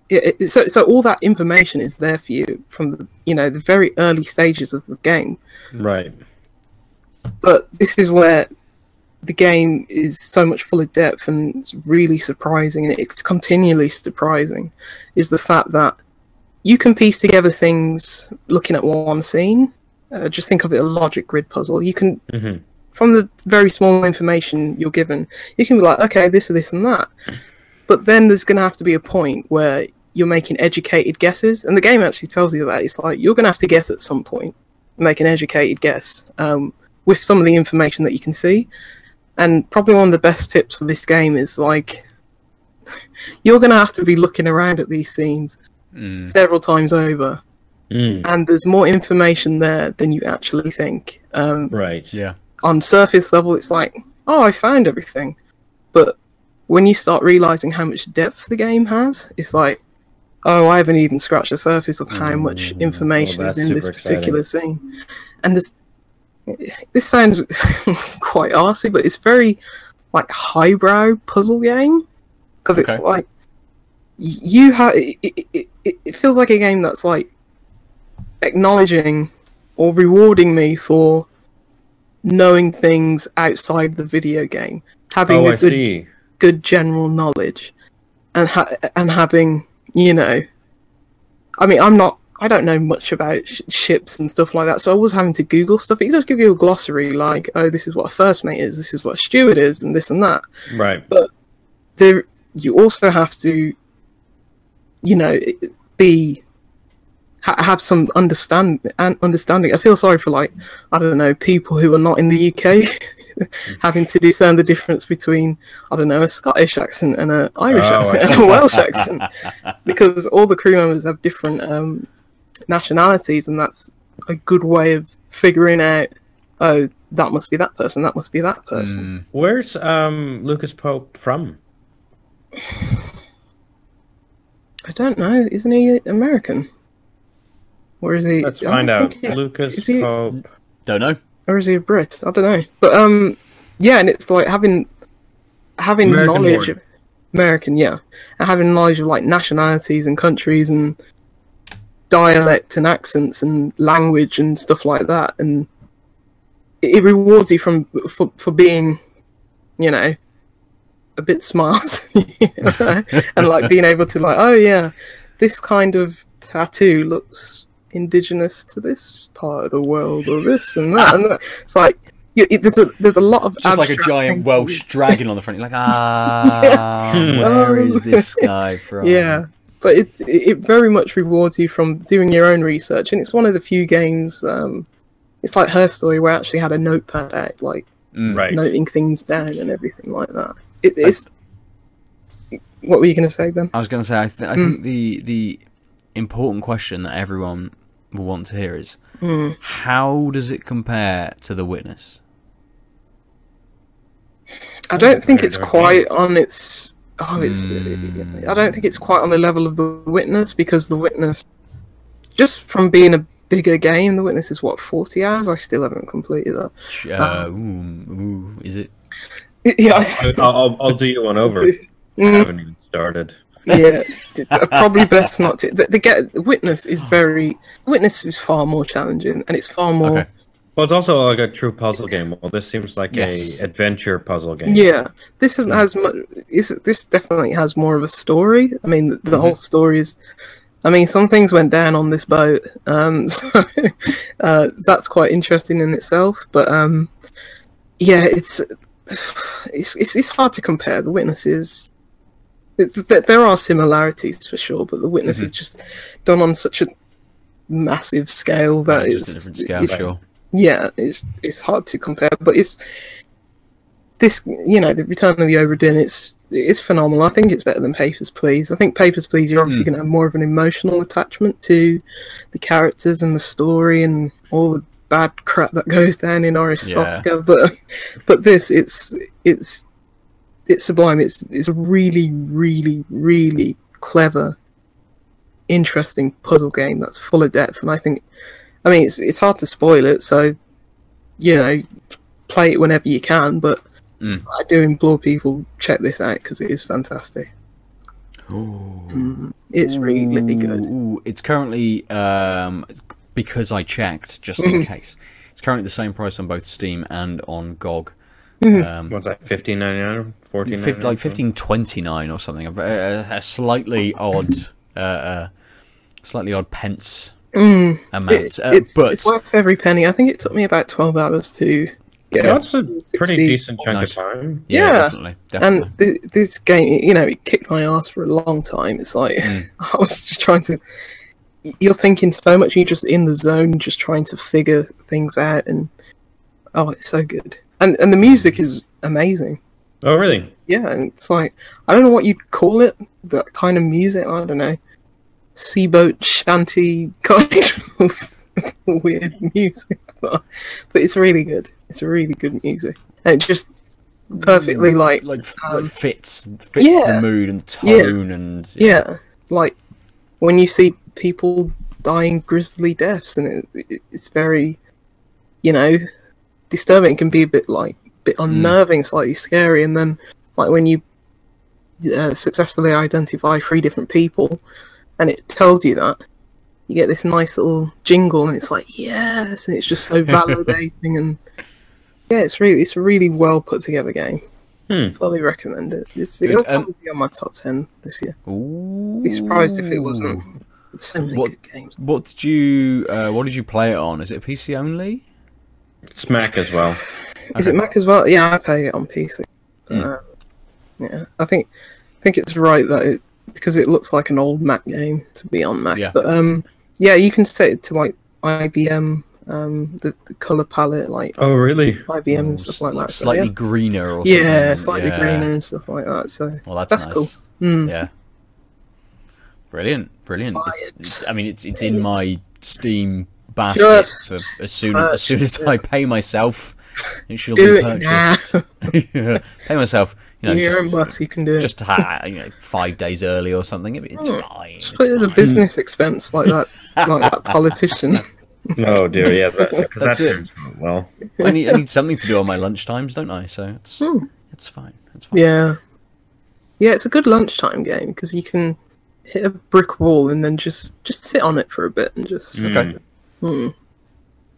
it, it- so so all that information is there for you from the you know the very early stages of the game. Right. but this is where the game is so much full of depth and it's really surprising and it's continually surprising is the fact that you can piece together things looking at one scene uh, just think of it a logic grid puzzle you can hmm from the very small information you're given you can be like okay this this and that but then there's going to have to be a point where you're making educated guesses and the game actually tells you that it's like you're going to have to guess at some point make an educated guess um, with some of the information that you can see and probably one of the best tips for this game is like (laughs) you're going to have to be looking around at these scenes Mm. several times over Mm. and there's more information there than you actually think um, Right. Yeah. on surface level it's like oh i found everything but when you start realizing how much depth the game has it's like oh i haven't even scratched the surface of how much Mm, information well, is in this particular scene. And this this sounds (laughs) quite arsy but it's very like highbrow puzzle game. Because it's like you have it, it, it, it feels like a game that's like acknowledging or rewarding me for knowing things outside the video game, having Oh, a I good see. Good general knowledge, and ha- and having you know, I mean, I'm not. I don't know much about sh- ships and stuff like that, so I was having to Google stuff. It does give you a glossary, like, oh, this is what a first mate is, this is what a steward is, and this and that Right. But there you also have to you know be ha- have some understand and understanding i feel sorry for like i don't know people who are not in the uk (laughs) having to discern the difference between i don't know a scottish accent and an irish Oh, I accent and a welsh (laughs) accent because all the crew members have different um nationalities and that's a good way of figuring out oh that must be that person that must be that person Mm. Where's um Lucas Pope from? (sighs) I don't know. Isn't he American? Or is he? Let's I find out. Lucas is he- Pope. Don't know. Or is he a Brit? I don't know. But um, yeah, and it's like having having American knowledge born. of American, yeah, and having knowledge of like nationalities and countries and dialect and accents and language and stuff like that, and it rewards you from for for being, you know, a bit smart, (laughs) you know? and like being able to like, oh yeah, this kind of tattoo looks indigenous to this part of the world, or this and that, and that. It's like you, it, there's a there's a lot of Just like a giant. Welsh dragon on the front. You're like, ah, (laughs) where is this guy from? (laughs) Yeah, but it it very much rewards you from doing your own research, and it's one of the few games. Um, it's like her story where I actually had a notepad out, like Mm. Right. noting things down and everything like that. It, it's what were you going to say, then? I was going to say, I, th- I Mm. think the the important question that everyone will want to hear is, Mm. how does it compare to The Witness? I don't think it's quite on its. Oh, it's. Mm. I don't think it's quite on the level of the witness because the witness, just from being a bigger game, the witness is what forty hours. I still haven't completed that. Ch- Uh, ooh, ooh, is it? (laughs) Yeah. I'll, I'll, I'll do you one over. (laughs) I haven't even started. Yeah, (laughs) d- d- probably best not to. The, the get the witness is very. Witness is far more challenging, and it's far more. Okay. Well, it's also like a true puzzle game. Well, this seems like Yes. a adventure puzzle game. Yeah, this has much. Is this definitely has more of a story? I mean, the, the whole story is. I mean, some things went down on this boat, um, (laughs) so uh, that's quite interesting in itself. But um, yeah, it's, it's it's it's hard to compare. The witnesses, it, there are similarities for sure, but the witness mm-hmm. is just done on such a massive scale that just it's a different scale, it's- sure. yeah, it's it's hard to compare, but it's this you know the Return of the Obra Dinn. It's it's phenomenal. I think it's better than Papers Please. I think Papers Please you're obviously hmm. going to have more of an emotional attachment to the characters and the story and all the bad crap that goes down in Arstotzka. But but this it's it's it's sublime. It's it's a really really really clever, interesting puzzle game that's full of depth, and I think I mean, it's it's hard to spoil it, so you know, play it whenever you can. But Mm. I do implore people check this out because it is fantastic. Ooh. Mm, It's really good. Ooh, it's currently um, because I checked just in Mm-hmm. case. It's currently the same price on both Steam and on GOG. Mm-hmm. Um, What's that? Fifteen ninety nine, fourteen fif- like fifteen twenty nine or something. A, a, a slightly odd, uh, uh, slightly odd pence Mm, amount. it- uh, it's, but it's worth every penny. I think it took me about twelve hours to get. Yeah, that's a pretty decent chunk Nice. of time. yeah, yeah. definitely, definitely. And th- this game, you know, it kicked my ass for a long time. It's like Mm. (laughs) I was just trying to. You're thinking so much. You're just in the zone, just trying to figure things out, and oh, it's so good. And and the music is amazing. Oh, really? Yeah, it's like I don't know what you'd call it. That kind of music. I don't know. Seaboat shanty kind (laughs) of weird music, but, but it's really good. It's really good music, and it just perfectly like like, f- um, like fits fits yeah. the mood and the Yeah. tone and yeah, like when you see people dying grisly deaths, and it, it, it's very, you know, disturbing. It can be a bit like bit unnerving, slightly scary, and then like when you uh, successfully identify three different people, and it tells you that. You get this nice little jingle, and it's like yes, and it's just so (laughs) validating, and yeah, it's really it's a really well put together game. Hmm. Fully recommend it. It's, Good, it'll um, probably be on my top ten this year. Ooh. Be surprised if it wasn't. So many What- good games. What did you uh, What did you play it on? Is it PC only? Smack as well. Is it Mac as well? Yeah, I play it on PC. But, Hmm. uh, yeah, I think I think it's right that it because it looks like an old Mac game to be on Mac. Yeah. But um, yeah, you can set it to like IBM, um, the, the color palette like Oh, really? IBM and stuff like that. so, slightly yeah. greener or something. yeah, slightly Yeah. greener and stuff like that. So Well, that's, That's nice. cool. Mm. Yeah. Brilliant, brilliant. It's, it's, I mean, it's it's in my Steam basket. Just For as soon as, as soon as I pay myself, it shall Do be purchased. yeah. (laughs) Pay myself, you know, your just, own bus, you can do it. just to ha- you know, five days early or something. It- It's Hmm. fine. It's put it as a business expense like that, like that politician. (laughs) Oh dear, yeah, because That's that it. well. I need I need something to do on my lunch times, don't I? So it's Hmm. it's fine. It's fine. Yeah. Yeah, it's a good lunchtime game because you can hit a brick wall and then just just sit on it for a bit and just Okay. Hmm.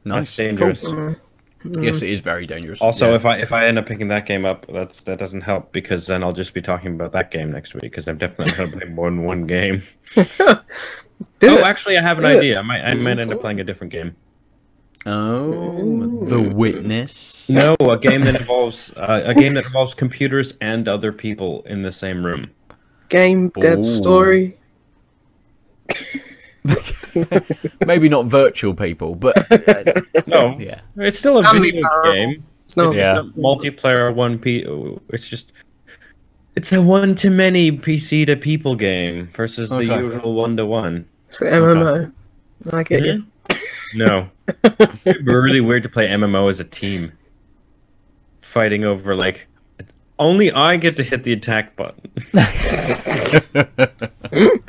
Nice. That's dangerous. Cool. Mm. Yes, it is very dangerous. Also, Yeah. if I if I end up picking that game up, that's that doesn't help because then I'll just be talking about that game next week because I'm definitely going to play more than one game. (laughs) Do oh, it. actually, I have an Do it. idea. I might I might end up playing a different game. oh, the witness. No, a game that involves uh, a game that involves computers and other people in the same room. Game Dev Ooh. Story. (laughs) Maybe not virtual people, but uh, No, yeah. it's still a video Parable. game. It's not. Yeah. It's not multiplayer one p. It's just it's a one to many PC to people game versus the usual one to one. It's an MMO. I get you. No, (laughs) it'd really weird to play MMO as a team, fighting over like only I get to hit the attack button. (laughs)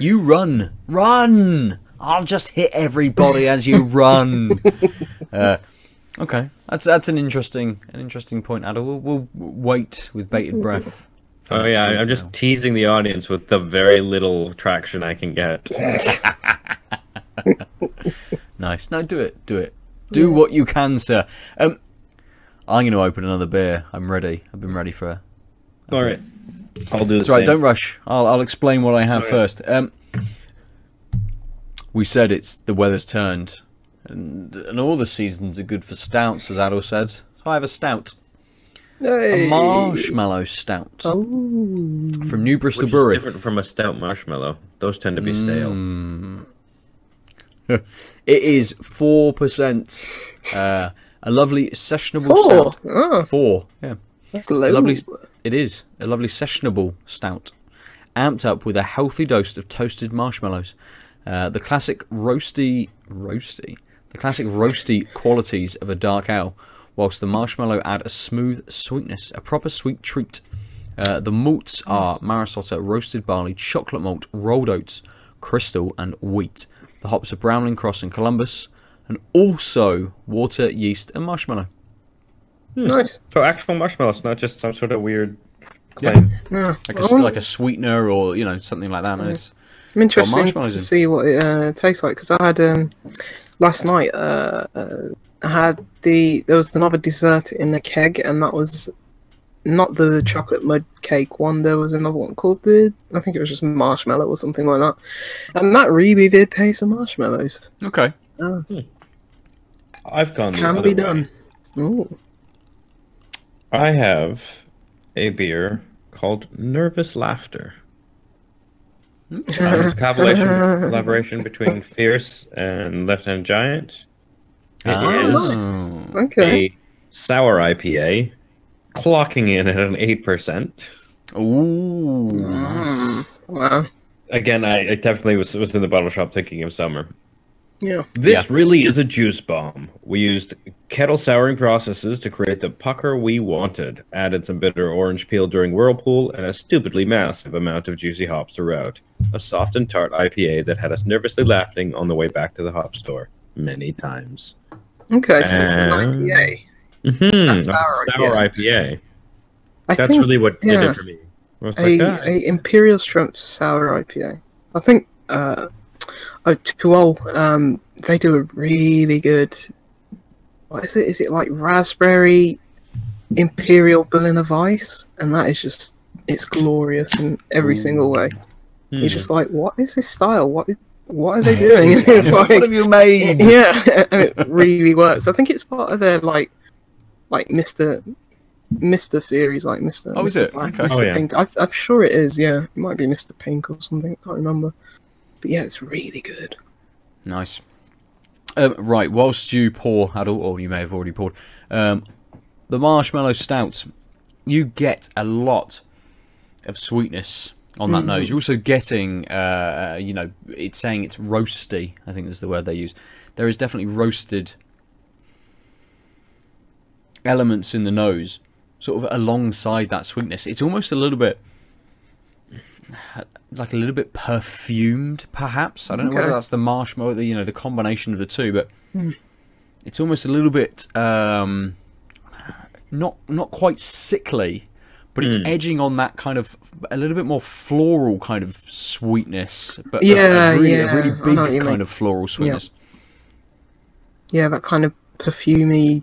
You run, run. I'll just hit everybody as you (laughs) run. uh, okay, that's that's an interesting an interesting point, Aadil. We'll, we'll wait with bated (laughs) breath. Oh yeah, I'm just now. teasing the audience with the very little traction I can get. (laughs) nice. No, do it, do it, do what you can, sir. Um, I'm going to open another beer. I'm ready. I've been ready for. It. All right, I'll do the That's right. same. Don't rush. I'll I'll explain what I have Okay. first. Um, we said it's the weather's turned, and and all the seasons are good for stouts, as Aadil said. So I have a stout, a marshmallow stout Oh. from New Bristol Which is Brewery. different from a stout marshmallow. Those tend to be stale. Mm. (laughs) It is four percent. Uh, a lovely sessionable Four. stout. Oh, Four. Yeah. that's low. lovely. It is a lovely sessionable stout, amped up with a healthy dose of toasted marshmallows. Uh, the classic roasty, roasty, the classic roasty qualities of a dark ale, whilst the marshmallow add a smooth sweetness, a proper sweet treat. Uh, the malts are Maris Otter, roasted barley, chocolate malt, rolled oats, crystal, and wheat. The hops are Bramling Cross and Columbus, and also water, yeast, and marshmallow. Nice. So actual marshmallows, not just some sort of weird claim. Yeah. Like a, like a sweetener or you know something like that. and it's- I'm interested marshmallows to see what it uh, tastes like because I had um, last night. Uh, uh, I had the there was another dessert in the keg, and that was not the chocolate mud cake one. There was another one called the I think it was just marshmallow or something like that, and that really did taste of marshmallows. Okay. Oh, I've gone the can other be way. done. Ooh. I have a beer called Nervous Laughter. Uh, it's a collaboration, (laughs) collaboration between Fierce and Left Hand Giant. It is Oh. Okay. a sour IPA, clocking in at an 8%. Ooh. Mm. Wow. Again, I, I definitely was, was in the bottle shop thinking of summer. Yeah. This Yeah. really is a juice bomb. We used kettle souring processes to create the pucker we wanted, added some bitter orange peel during Whirlpool, and a stupidly massive amount of juicy hops throughout. A soft and tart IPA that had us nervously laughing on the way back to the hop store many times. Okay. So it's an IPA. Mm-hmm. That's Sour, sour IPA. I That's think really what did it for me. A, like, a imperial strength sour IPA. I think uh, oh To Øl, um, they do a really good. What is it? Is it like raspberry imperial Berliner Weiss? And that is just it's glorious in every single way. hmm. You're just like, what is this style? What what are they doing? And (laughs) it's what have you made? (laughs) yeah, (laughs) and it really works. I think it's part of their like, like Mister, Mister series, like Mister. Oh, is it? Black, Okay. Mr. Oh, yeah. Pink. I, I'm sure it is. Yeah, it might be Mister Pink or something. I can't remember. But yeah, it's really good. Nice. Um, right, whilst you pour, Aadil, or you may have already poured, um, the marshmallow stout, you get a lot of sweetness on that nose. You're also getting, uh, uh, you know, it's saying it's roasty. I think is the word they use. There is definitely roasted elements in the nose, sort of alongside that sweetness. It's almost a little bit like a little bit perfumed, perhaps. I don't know whether that's the marshmallow, the you know, the combination of the two, but it's almost a little bit um, not not quite sickly, but it's Mm. edging on that kind of a little bit more floral kind of sweetness, but Yeah, a, really, yeah, a really I know what big kind mean. of floral sweetness. Yeah, that kind of perfumey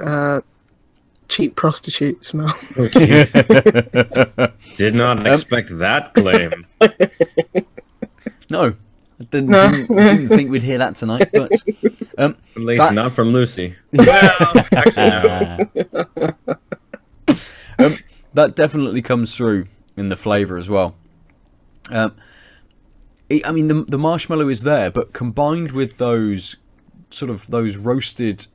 uh, cheap prostitute smell. (laughs) Did not expect that claim. (laughs) no, I didn't, No. didn't, didn't think we'd hear that tonight. But um, At least That- not from Lucy. (laughs) Well, actually, no. um, that definitely comes through in the flavour as well. Um, it, I mean, the, the marshmallow is there, but combined with those sort of those roasted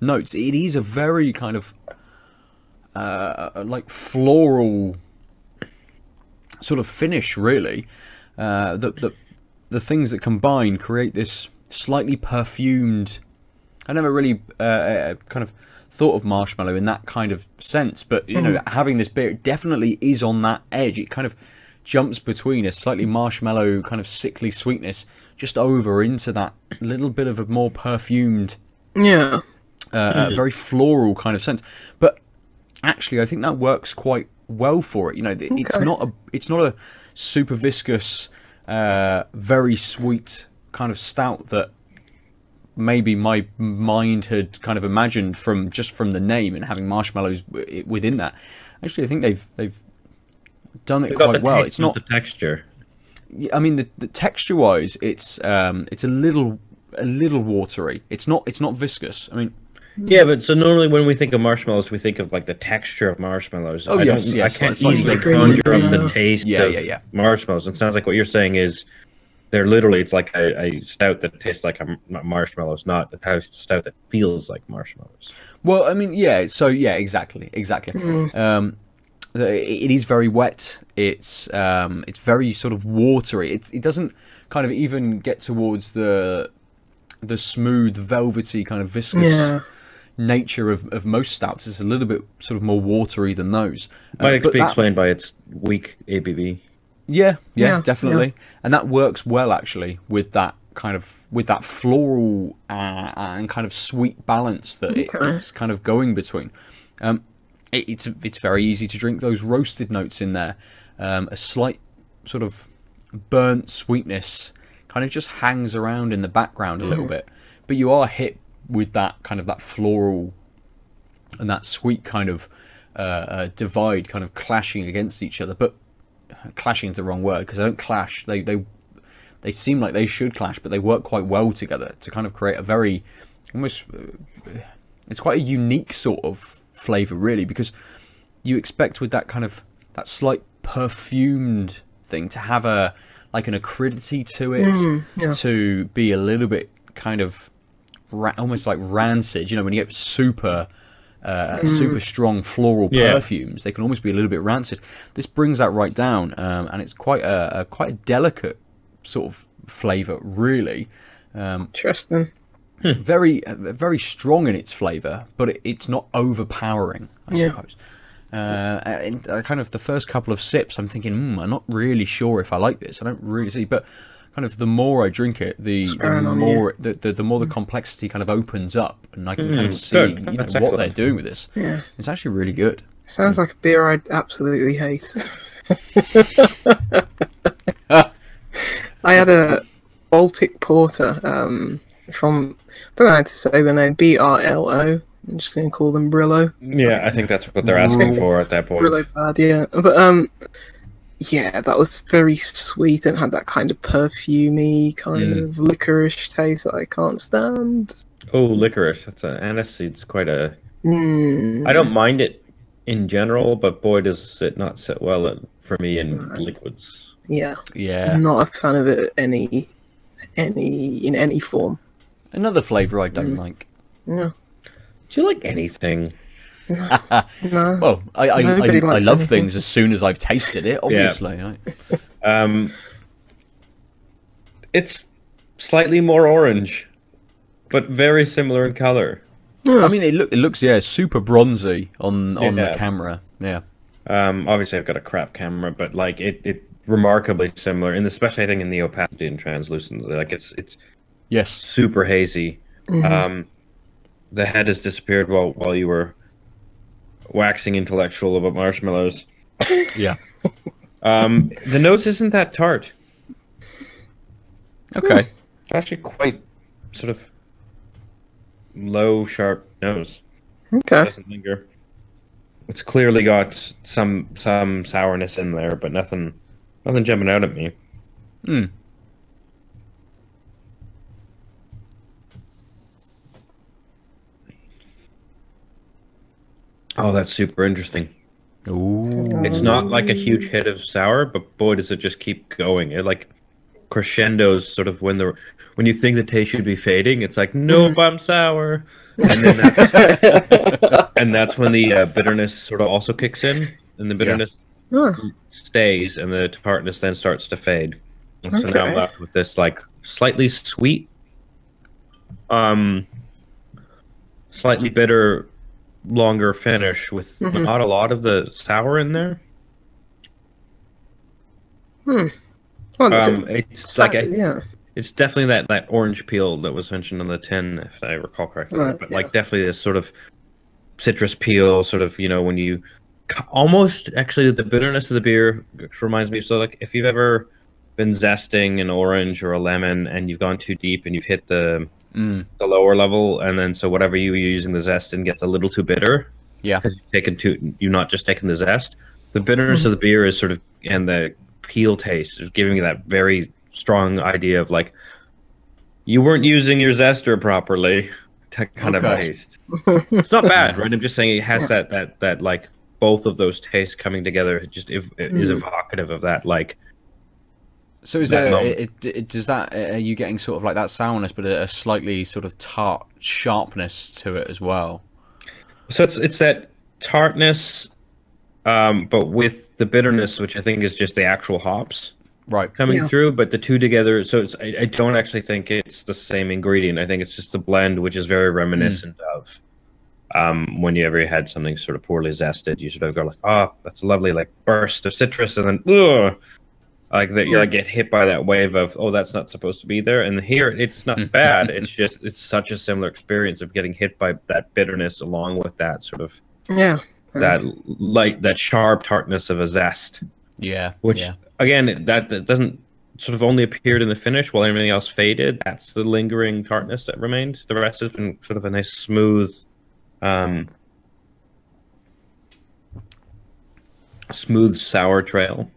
notes, it is a very kind of uh, like floral sort of finish, really. Uh, the, the the things that combine create this slightly perfumed. I never really uh, uh, kind of thought of marshmallow in that kind of sense, but you know, having this beer it definitely is on that edge. It kind of jumps between a slightly marshmallow kind of sickly sweetness just over into that little bit of a more perfumed yeah. uh, a very floral kind of sense. But actually, I think that works quite well for it. You know, th- it's not a it's not a super viscous, uh, very sweet kind of stout that maybe my mind had kind of imagined from just from the name and having marshmallows w- within that. Actually, I think they've they've done it They got quite well. taste, It's not the texture. I mean, the, the texture wise, it's um, it's a little a little watery. It's not it's not viscous. I mean, Yeah, but so normally when we think of marshmallows, we think of like the texture of marshmallows. Oh, I yes, don't- yes, I can't slightly easily green, conjure up the yeah. taste Yeah, of yeah, yeah. marshmallows. It sounds like what you're saying is they're literally it's like a, a stout that tastes like a m- not marshmallows, not a stout that feels like marshmallows. Well, I mean, yeah. So yeah, exactly, exactly. Um, it is very wet. It's um, it's very sort of watery. It it doesn't kind of even get towards the the smooth, velvety kind of viscous Yeah. Nature of, of most stouts. It's a little bit sort of more watery than those. Uh, Might but be that- explained by its weak ABV. Yeah, yeah, Yeah, definitely, and that works well actually with that kind of with that floral uh, and kind of sweet balance that it, Okay. it's kind of going between. Um, it, it's it's very easy to drink those roasted notes in there. Um, a slight sort of burnt sweetness kind of just hangs around in the background a little bit, but you are hit with that kind of that floral and that sweet kind of uh, uh, divide kind of clashing against each other. But clashing is the wrong word because they don't clash. They they they seem like they should clash, but they work quite well together to kind of create a very almost. Uh, it's quite a unique sort of flavor, really, because you expect with that kind of that slight perfumed thing to have a like an acridity to it, yeah. to be a little bit kind of ra- almost like rancid. You know, when you get super. Uh, super strong floral Yeah. perfumes. They can almost be a little bit rancid. This brings that right down, um, and it's quite a, a quite a delicate sort of flavour, really. Um, Interesting. very uh, very strong in its flavour, but it, it's not overpowering, I Yeah. suppose. Uh, and uh, kind of the first couple of sips, I'm thinking, mm, I'm not really sure if I like this. I don't really see, but kind of the more I drink it, the, the more the, the the more the complexity kind of opens up, and I can kind of Mm, see you know, That's what they're doing with this. Yeah. It's actually really good. Sounds like a beer I'd absolutely hate. (laughs) (laughs) I had a Baltic Porter um, from, I don't know how to say the name, B R L O. I'm just going to call them Brillo. Yeah, I think that's what they're asking for at that point. Brillo bad, yeah. But um, yeah, that was very sweet and had that kind of perfumey, kind Mm. of licorice taste that I can't stand. Oh, licorice. That's a aniseed's quite a. Mm. I don't mind it in general, but boy, does it not sit well in, for me in Right. liquids. Yeah, Yeah. I'm not a fan of it any, any in any form. Another flavour I Mm. don't like. Yeah, Do you like anything? No. (laughs) Well, I I, I, I love anything. things as soon as I've tasted it. Obviously, right? Um, it's slightly more orange, but very similar in color. I mean, it look it looks yeah super bronzy on on Yeah. the camera. Yeah. Um, obviously, I've got a crap camera, but like it, it remarkably similar, and especially I think in the opacity and translucency, like it's it's Yes. super hazy. Um, the head has disappeared while while you were waxing intellectual about marshmallows. (laughs) Yeah. Um, the nose isn't that tart. Okay. It's actually quite sort of low, sharp nose. Okay. doesn't linger. It's clearly got some some sourness in there, but nothing nothing jumping out at me. Hmm. Oh, that's super interesting. Ooh. It's not like a huge hit of sour, but boy, does it just keep going. It like crescendos sort of when the when you think the taste should be fading, it's like nope, I'm sour, and then that's, (laughs) and that's when the uh, bitterness sort of also kicks in, and the bitterness Oh, stays, and the tartness then starts to fade. And so now I'm left with this like slightly sweet, um, slightly bitter, longer finish with Mhm. not a lot of the sour in there. well, Um, it. it's like a, yeah. it's definitely that that orange peel that was mentioned on the tin, if I recall correctly. Right, but yeah. like definitely this sort of citrus peel, sort of you know when you almost actually the bitterness of the beer which reminds me. So like if you've ever been zesting an orange or a lemon and you've gone too deep and you've hit the Mm. the lower level, and then so whatever you use in the zest in gets a little too bitter Yeah. because you've taken too you're not just taking the zest. The bitterness of the beer is sort of and the peel taste is giving you that very strong idea of like you weren't using your zester properly to kind of Okay. taste. It's not bad, right? I'm just saying it has that that that like both of those tastes coming together. It just ev- it is Mm. evocative of that like So is That there? It, it, does that? Are you getting sort of like that sourness, but a, a slightly sort of tart sharpness to it as well? So it's it's that tartness, um, but with the bitterness, which I think is just the actual hops Right. coming Yeah. through. But the two together, so it's I, I don't actually think it's the same ingredient. I think it's just the blend, which is very reminiscent of um, when you ever had something sort of poorly zested. You sort of go like, oh, that's a lovely like burst of citrus, and then ugh, like that you like get hit by that wave of oh, that's not supposed to be there. And here, it's not bad. (laughs) It's just it's such a similar experience of getting hit by that bitterness along with that sort of Yeah. that light, that sharp tartness of a zest, Yeah. which yeah. again, that, that doesn't sort of only appeared in the finish while everything else faded. That's the lingering tartness that remained. The rest has been sort of a nice smooth, um, smooth sour trail.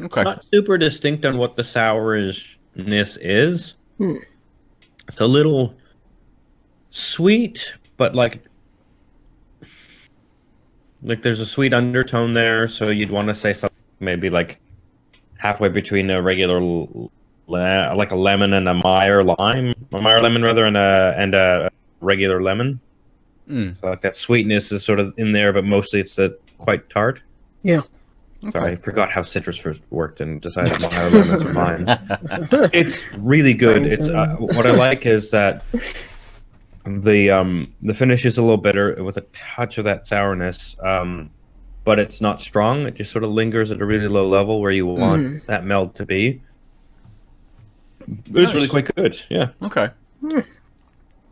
Okay. It's not super distinct on what the sourness is. Hmm. It's a little sweet, but like like there's a sweet undertone there, so you'd want to say something maybe like halfway between a regular le- like a lemon and a Meyer lime, a Meyer lemon rather, and a and a regular lemon. Mm. So like that sweetness is sort of in there, but mostly it's uh quite tart. Yeah. Sorry, I forgot how citrus first worked and decided Meyer lemons are mine. (laughs) It's really good. It's uh, what I like is that the um the finish is a little bitter with a touch of that sourness, um, but it's not strong. It just sort of lingers at a really low level where you want that meld to be. It's really quite good. Yeah. Okay.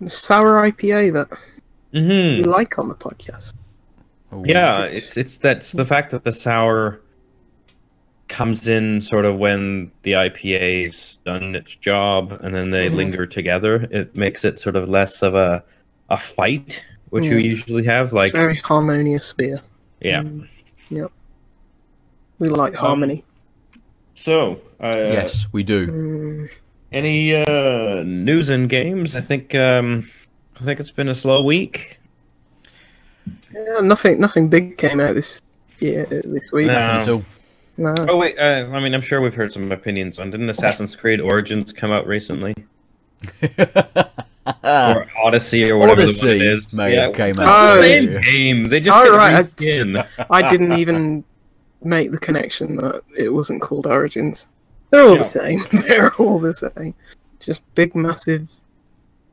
Sour IPA that hmm we like on the podcast. Ooh, Yeah, it's it's that's the fact that the sour comes in sort of when the IPA's done its job and then they Mhm. linger together. It makes it sort of less of a a fight, which you usually have. Like, Like, it's very harmonious beer. yeah. Mm, yep. We like Um, harmony. So, uh, yes, we do. Mm, any uh, news and games? I think um, I think it's been a slow week. Yeah, nothing, nothing big came out this year, this week. No. Nothing at all. No. Oh wait, uh, I mean, I'm sure we've heard some opinions on. Didn't Assassin's Creed Origins come out recently, (laughs) or Odyssey, or whatever the one it Odyssey is? may have came out. Oh, the same game. They just Oh, hit right, I reskin. (laughs) I didn't even make the connection that it wasn't called Origins. They're all Yeah. the same. (laughs) They're all the same. Just big, massive,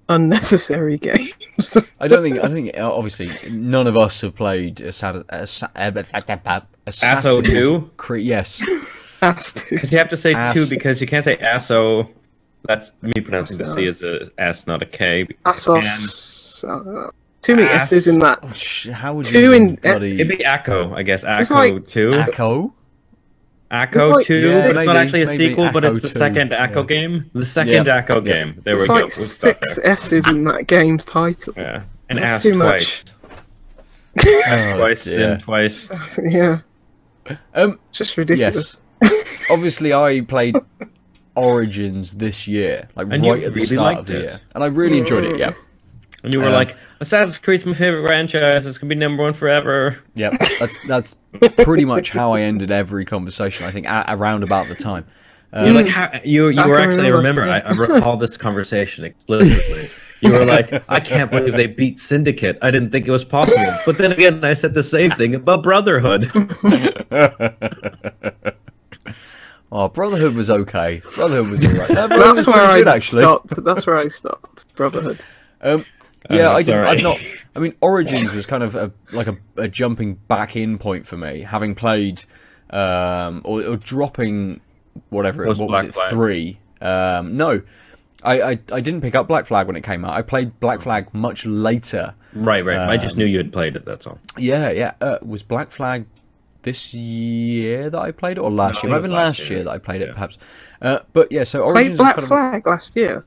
unnecessary (laughs) games. I don't think. I think obviously none of us have played Assassin, Assassin's Asso two, Creed. Yes. Has to. because you have to say Ass. two because you can't say Asso. That's me pronouncing the C as a S, not a K. because you Assos. Uh, too many Ass. S's in that. Oh, sh- How would Two you in- can. It'd be Acco, I guess. It's Acco like- two. Echo? Like- 2. Yeah, it's maybe- not actually a maybe sequel, but it's the 2, second yeah. Game. The second Yeah. Acco Yeah. game. There we It's go. like We've got six S's in that game's title. Yeah. and That's asked too twice. much. (laughs) Oh, twice dear. and twice. (laughs) yeah, Um, just ridiculous. Yes. obviously I played Origins this year, like And right at the really start of the it. year, and I really enjoyed it. Yeah, And you were Um, like, Assassin's Creed's my favorite franchise. It's gonna be number one forever. yeah. That's that's pretty much how I ended every conversation. I think at, around about the time. You're like, how, you you I were actually I remember. remember. I, I recall this conversation explicitly. You were like, I can't believe they beat Syndicate. I didn't think it was possible. But then again, I said the same thing about Brotherhood. (laughs) Oh, Brotherhood was okay. Brotherhood was alright. No, was That's where pretty I good, actually. stopped. That's where I stopped. Brotherhood. Um, yeah, Oh, I did, sorry. I've not. I mean, Origins was kind of a, like a, a jumping back in point for me, having played um, or, or dropping whatever it Was what was Black it Flag? three. Um, no, I, I I didn't pick up Black Flag when it came out. I played Black Flag much later. right, right. I just Um, knew you had played it. That's all. Yeah, yeah. Uh, was Black Flag this year that I played it, or last No, year? I Might have been last last year year. that I played it, perhaps. Uh, but yeah, so Played Origins. was Black kind of- Flag last year.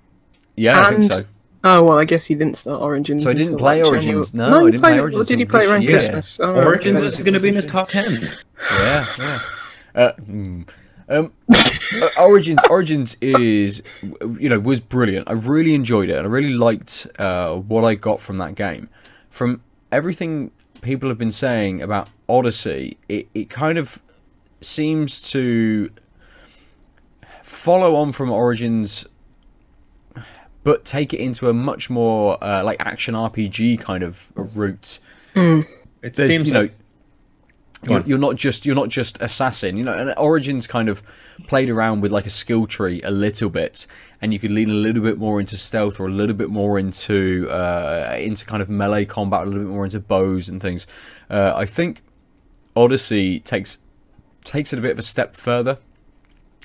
yeah, I think so. Oh well, I guess you didn't start Origins. So I didn't play Origins. January- No, I didn't play played it- Origins Or did you play it around year. Christmas? Oh, Origins okay. is going to be in his top ten. Yeah, yeah. Uh, mm. um, uh, Origins, Origins is, you know, was brilliant. I really enjoyed it, and I really liked uh, what I got from that game. From everything people have been saying about Odyssey, it, it kind of seems to follow on from Origins, but take it into a much more uh, like action RPG kind of route. It there's seems you know like- you're, you're not just you're not just assassin you know and origins kind of played around with like a skill tree a little bit and you could lean a little bit more into stealth or a little bit more into uh, into kind of melee combat a little bit more into bows and things. Uh, i think odyssey takes takes it a bit of a step further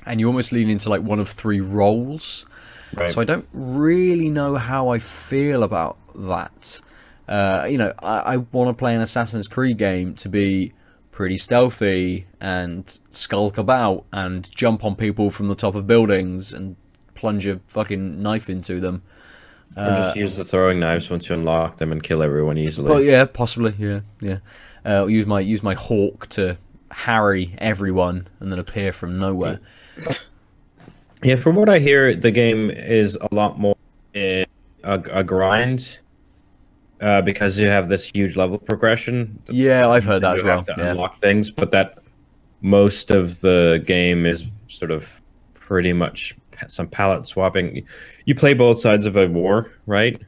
and you almost lean into like one of three roles Right. so I don't really know how I feel about that. Uh, you know, I, I want to play an Assassin's Creed game to be pretty stealthy and skulk about and jump on people from the top of buildings and plunge a fucking knife into them. or just use the throwing knives once you unlock them and kill everyone easily. But yeah, possibly, yeah, yeah. Uh, use my use my hawk to harry everyone and then appear from nowhere. (laughs) Yeah, from what I hear, the game is a lot more a, a grind uh, because you have this huge level progression. Yeah, I've heard that as well. to Yeah. unlock things, but that most of the game is sort of pretty much some palette swapping. You play both sides of a war, right?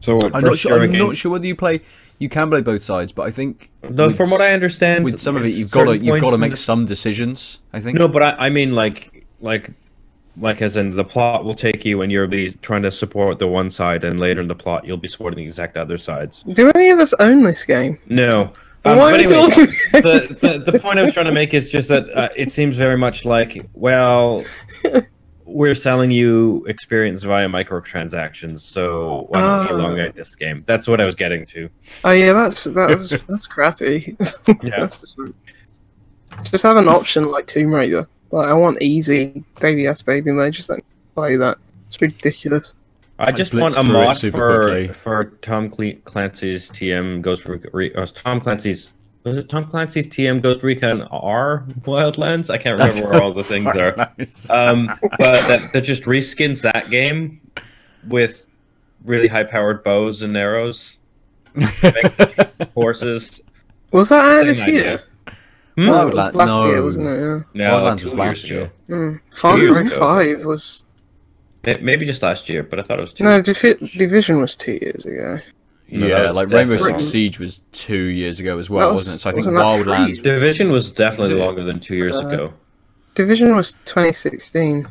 So I'm not sure. I'm games- not sure whether you play. You can play both sides, but I think No, from what I understand, with some of it, you've got to you've got to make some decisions. I think. No, but I, I mean like like like as in the plot will take you and you'll be trying to support the one side and later in the plot you'll be supporting the exact other sides. Do any of us own this game? No. Why Um, are but anyway, talking? the, the, the point I was trying to make is just that uh, it seems very much like, well, (laughs) we're selling you experience via microtransactions, so why don't Oh. elongate this game? That's what I was getting to. Oh yeah, that's that's that's crappy. (laughs) Yeah. (laughs) That's just, just have an option like Tomb Raider. Like I want easy baby ass baby mode. Just don't play that. It's ridiculous. I just blitzed want a mod for quickly. for Tom Clancy's TM Ghost Recon. Re- uh, Tom Clancy's was it Tom Clancy's TM Ghost Recon R Wildlands? I can't remember where all the things are. (laughs) Nice. Um, but that, that just reskins that game with really high powered bows and arrows, (laughs) horses. Was that out Same this year? Idea. Oh, it was Wildland- last year, wasn't it? Yeah. No, Wildlands like was last years year. ago. Mm. Far Cry. Five was Maybe just last year, but I thought it was two. no Divi- Division was two years ago. No, yeah, was like Rainbow Six Siege was two years ago as well, was- wasn't it? So I think wasn't that free? Wildlands. Division was definitely Was longer than two years Uh, ago. Division was 2016.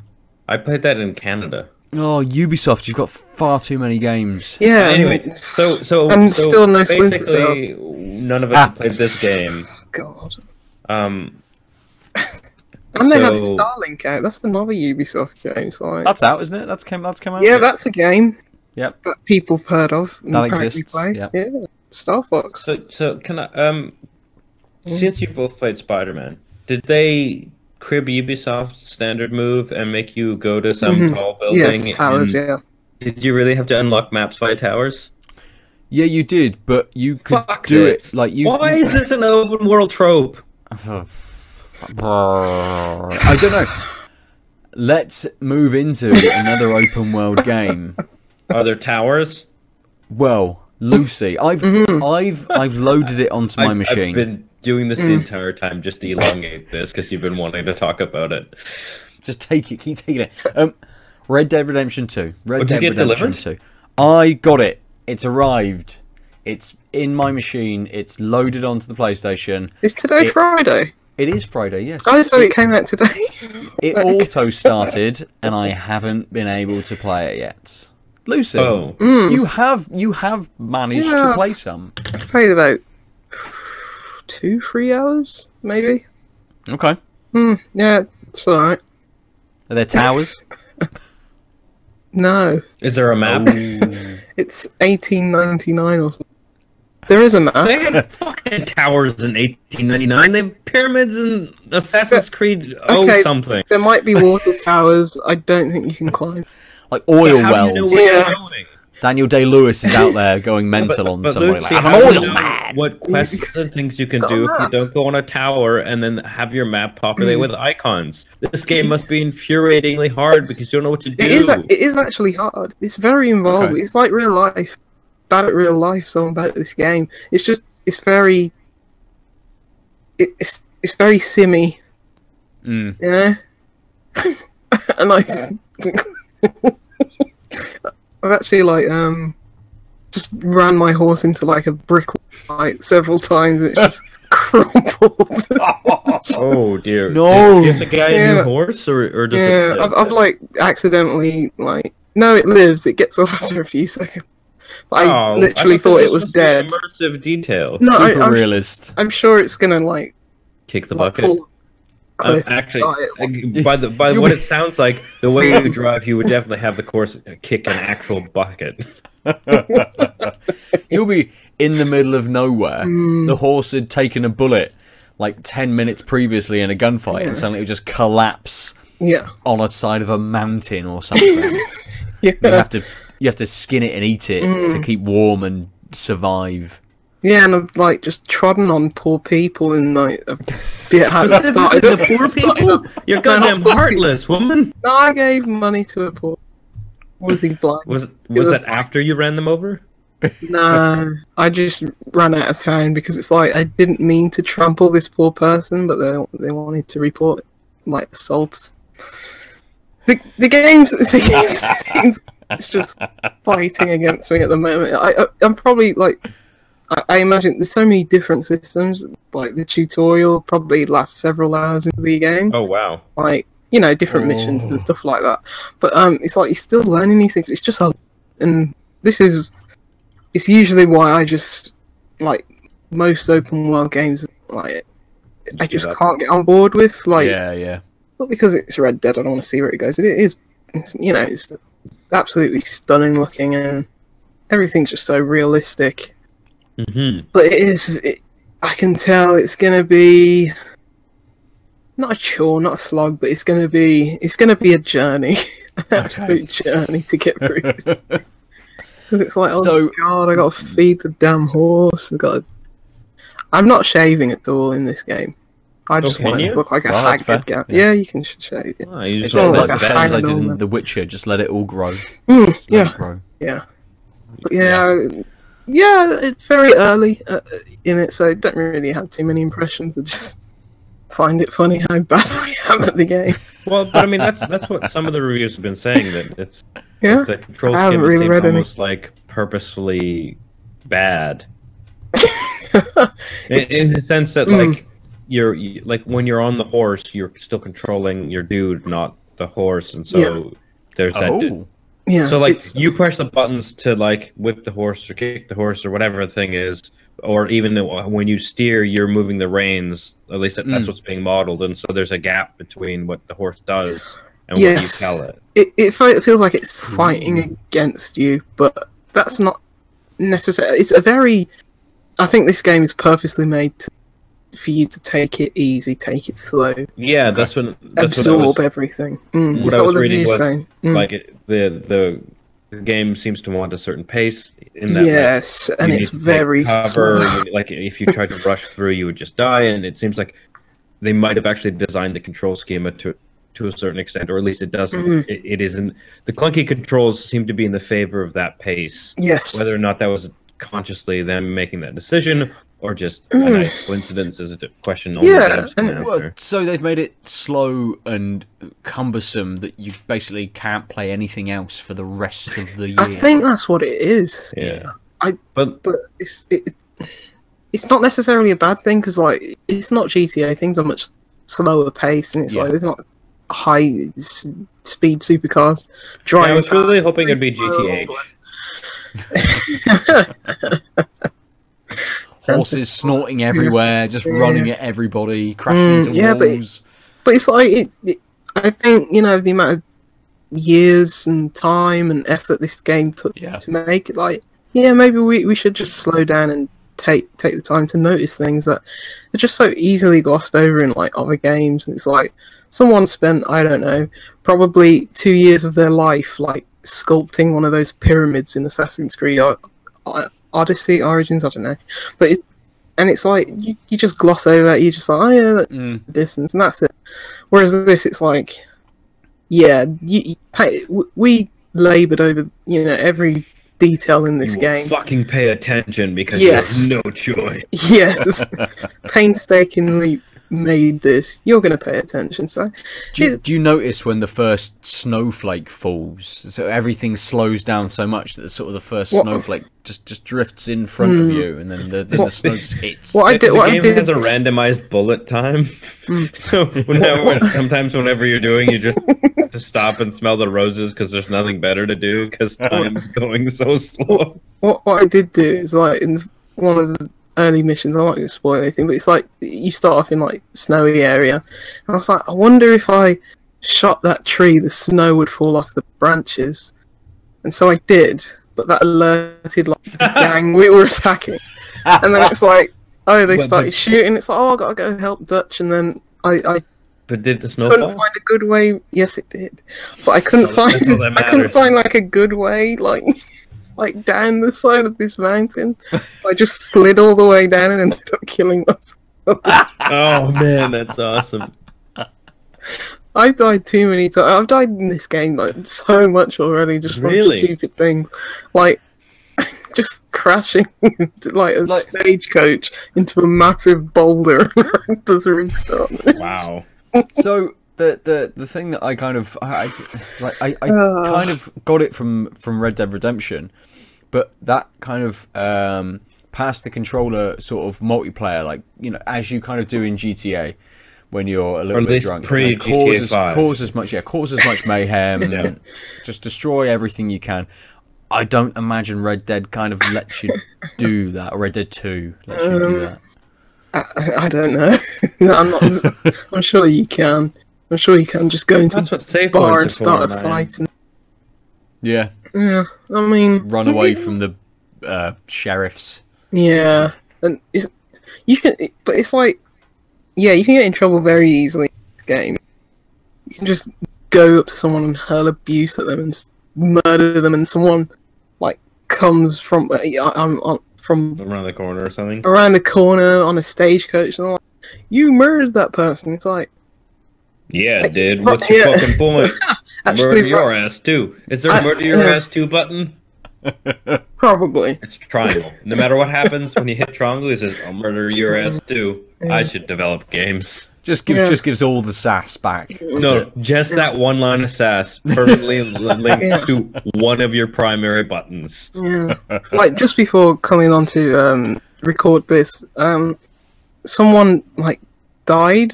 I played that in Canada. Oh, Ubisoft! You've got far too many games. Yeah. anyway, and- so so And so still no basically, none of us Ah. have played this game. God. Um, (laughs) And they had So- Starlink out. That's another Ubisoft game. It's like, That's out, isn't it? That's came. That's come out. yeah, that's a game Yep. that people have heard of. and That exists, Play. yep. Yeah. Star Fox. so so can I um, Mm. since you both played Spider Man, did they crib Ubisoft standard move and make you go to some Mhm. tall building? yes, towers. and Yeah. Did you really have to unlock maps via towers? Yeah, you did, but you could Fuck do this. it like you. Why is this an open world trope? I don't know. Let's move into another open world game. Are there towers? Well, Lucy, I've I've I've loaded it onto my I've, machine. I've been doing this the entire time just to elongate this because you've been wanting to talk about it. Just take it. Keep taking it. Um, Red Dead Redemption Two. Red Oh, did Dead you get Redemption delivered? Two. I got it. It's arrived. It's in my machine. It's loaded onto the PlayStation. Is today It- Friday? It is Friday. Yes. Oh, so it came out today. It (laughs) auto started, and I haven't been able to play it yet. Lucy, Oh, you have you have managed to play some. Played about two, three hours, maybe. Okay. Hmm. Yeah, it's alright. Are there towers? (laughs) No, is there a map? it's eighteen ninety nine or something. There is a map. They had fucking towers in 1899. They have pyramids in Assassin's Creed. Oh, Okay. something. There might be water towers. I don't think you can climb. like oil How do you know wells. where Yeah. you're going? Daniel Day Lewis is out there going mental on But somebody. Lucy, Like, I'm how an oil you know man. What quests (laughs) and things you can do if you don't go on a tower and then have your map populate with icons? This game must be infuriatingly hard because you don't know what to do. It is. It is actually hard. It's very involved. Okay. It's like real life. Bad at real life. So about this game. It's just. It's very. It's it's very simmy. Mm. Yeah. (laughs) and I. just (laughs) I've actually like um, just ran my horse into like a brick like several times. It's just (laughs) crumpled. Oh dear. No. Do you have to get a new horse or, or does yeah, it? I've, I've like accidentally like no, it lives. It gets off after a few seconds. But I Oh, literally thought thought it was supposed to be dead. Immersive detail. No, I, Super I'm, realist. I'm sure it's gonna like, Kick the like bucket. fall Um, actually, Right. uh, by the by (laughs) what it sounds like, the way you (laughs) drive, you would definitely have the course kick an actual bucket. (laughs) You'll be in the middle of nowhere. Mm. The horse had taken a bullet like 10 minutes previously in a gunfight Yeah. and suddenly it would just collapse Yeah, on a side of a mountain or something. yeah. you yeah, have to you have to skin it and eat it Mm. to keep warm and survive. yeah, and I've like just trodden on poor people and like a bit (laughs) hadn't started. the poor (laughs) people. up. You're No, not goddamn (laughs) heartless, woman. No, I gave money to a poor. Was he blind? Was was that after you ran them over? No, I just ran out of town because it's like I didn't mean to trample this poor person, but they they wanted to report like assault. The the game's it's just fighting against me at the moment. I, I'm probably like I, I imagine there's so many different systems. Like the tutorial probably lasts several hours in the game Oh wow. like you know different missions Oh. and stuff like that but um it's like you're still learning new things it's just a and this is it's usually why i just like most open world games like i just can't get on board with like yeah, yeah. not because it's red dead i don't want to see where it goes it is it's, you know it's absolutely stunning looking and everything's just so realistic hmm but it is. It, I can tell it's gonna be not a chore, not a slog, but it's gonna be. It's gonna be a journey, (laughs) an absolute journey to get through. (laughs) Because it's like, oh So- god, I gotta feed the damn horse. I gotta. I'm not shaving at all in this game. I just can want it to look like a Well, that's haggard fair, guy. yeah. Yeah. you can sh- shave it. Oh, you It's just all like, like the a same as I did in normal. The Witcher. Just let it all grow. Mm, yeah, grow. yeah, but yeah, yeah. It's very early uh, in it, so I don't really have too many impressions. I just find it funny how bad (laughs) I am at the game. Well, but I mean that's that's what some of the reviews have been saying that it's Yeah, the control I haven't scheme really seems read any. almost like purposefully bad. (laughs) in, in the sense that Mm. Like you're you, like when you're on the horse, you're still controlling your dude, not the horse, and so Yeah. there's that. Oh, yeah. so like it's- you press the buttons to like whip the horse or kick the horse or whatever the thing is, or even when you steer, you're moving the reins. At least that, that's Mm. what's being modeled, and so there's a gap between what the horse does and what you tell it. it, it, it feels like it's fighting against you, but that's not necessary. It's a very. I think this game is purposely made to, for you to take it easy, take it slow, Yeah, that's when that's absorb what was, everything. Mm. what I was reading was? Mm. like it, the the game seems to want a certain pace. In that, like, yes, and it's need to take very cover. you- like if you tried to (laughs) rush through, you would just die. And it seems like they might have actually designed the control schema to to a certain extent, or at least it doesn't. Mhm. It, it isn't. The clunky controls seem to be in the favor of that pace. Yes. Whether or not that was consciously them making that decision or just (clears throat) a nice coincidence is a question only Yeah, devs and- Well, so they've made it slow and cumbersome that you basically can't play anything else for the rest of the year. I think that's what it is. Yeah. I- but but it's it, it's not necessarily a bad thing because like it's not GTA. Things are much slower pace, and it's Yeah. like there's not high s- speed supercars yeah. I was really hoping it'd be GTH. (laughs) (laughs) (laughs) Horses snorting everywhere, just Yeah. running at everybody, crashing Mm, into yeah, but- walls. but it's like it, it, I think you know the amount of years and time and effort this game took Yeah. to make it. Like, yeah, maybe we, we should just slow down and take take the time to notice things that are just so easily glossed over in like other games. And it's like someone spent I don't know probably two years of their life like sculpting one of those pyramids in Assassin's Creed Odyssey Origins. I don't know, but it, and it's like you, you just gloss over that. You just like oh yeah, that Mm, distance, and that's it. Whereas this, it's like, yeah, you, you we laboured over you know every detail in this You game. Fucking pay attention because Yes. you have no choice. (laughs) Yes, (laughs) painstakingly made this. You're going to pay attention. So Do you, do you notice when the first snowflake falls? So everything slows down so much that the, sort of the first What- snowflake just just drifts in front of Hmm. you, and then the, then the snow just hits. What I did- the what I game did- has a randomized bullet time. Mm. (laughs) so whenever, sometimes whenever you're doing, you just just stop and smell the roses because there's nothing better to do because (laughs) time's going so slow. what what I did do is like in one of the early missions. I'm not going to spoil anything, but it's like you start off in like snowy area, and I was like, I wonder if I shot that tree, the snow would fall off the branches, and so I did. But that alerted like the (laughs) gang we were attacking, and then it's like, oh, they But- started but- shooting. It's like, oh, I gotta go help Dutch, and then I, I But did the snow couldn't fall? find a good way. Yes, it did, but I couldn't find. (laughs) I couldn't find like a good way, like (laughs) like down the side of this mountain. I just slid all the way down and ended up killing myself. (laughs) Oh man, that's awesome. I've died too many times. I've died in this game like so much already, just from Really? stupid things, like (laughs) just crashing into like a Like- stagecoach into a massive boulder (laughs) to restart. Wow. so the the the thing that I kind of I, I like I, I Ugh. kind of got it from from Red Dead Redemption, but that kind of um past the controller sort of multiplayer, like you know, as you kind of do in GTA when you're a little Or bit drunk, pre- you know, cause as, 5. cause as much yeah, cause as much mayhem, Yeah. and just destroy everything you can. I don't imagine Red Dead kind of lets you do that, or Red Dead Two lets you do Um, that. I, I don't know. (laughs) I'm not. I'm sure you can. I'm sure you can just go into That's what save a bar and points are start a for, man. fight. And, Yeah, yeah, I mean, run away from the uh, sheriffs. Yeah, and it's, you can, but it's like, yeah, you can get in trouble very easily in this game. You can just go up to someone and hurl abuse at them and s- murder them, and someone like comes from uh, yeah, I'm on from Around the corner or something. around the corner on a stagecoach, and they're like, "You murdered that person." It's like, Yeah, dude. What's your Yeah. fucking point? (laughs) Actually, murder your ass too. Is there a I- murder your yeah. ass too button? (laughs) probably. It's triangle. No matter what happens when you hit triangle, it says I'll murder your ass (laughs) too. I should develop games. Just gives Yeah. just gives all the sass back. No, it. just that one line of sass permanently linked Yeah. to one of your primary buttons. Yeah. like just before coming on to um, record this, um, someone like died.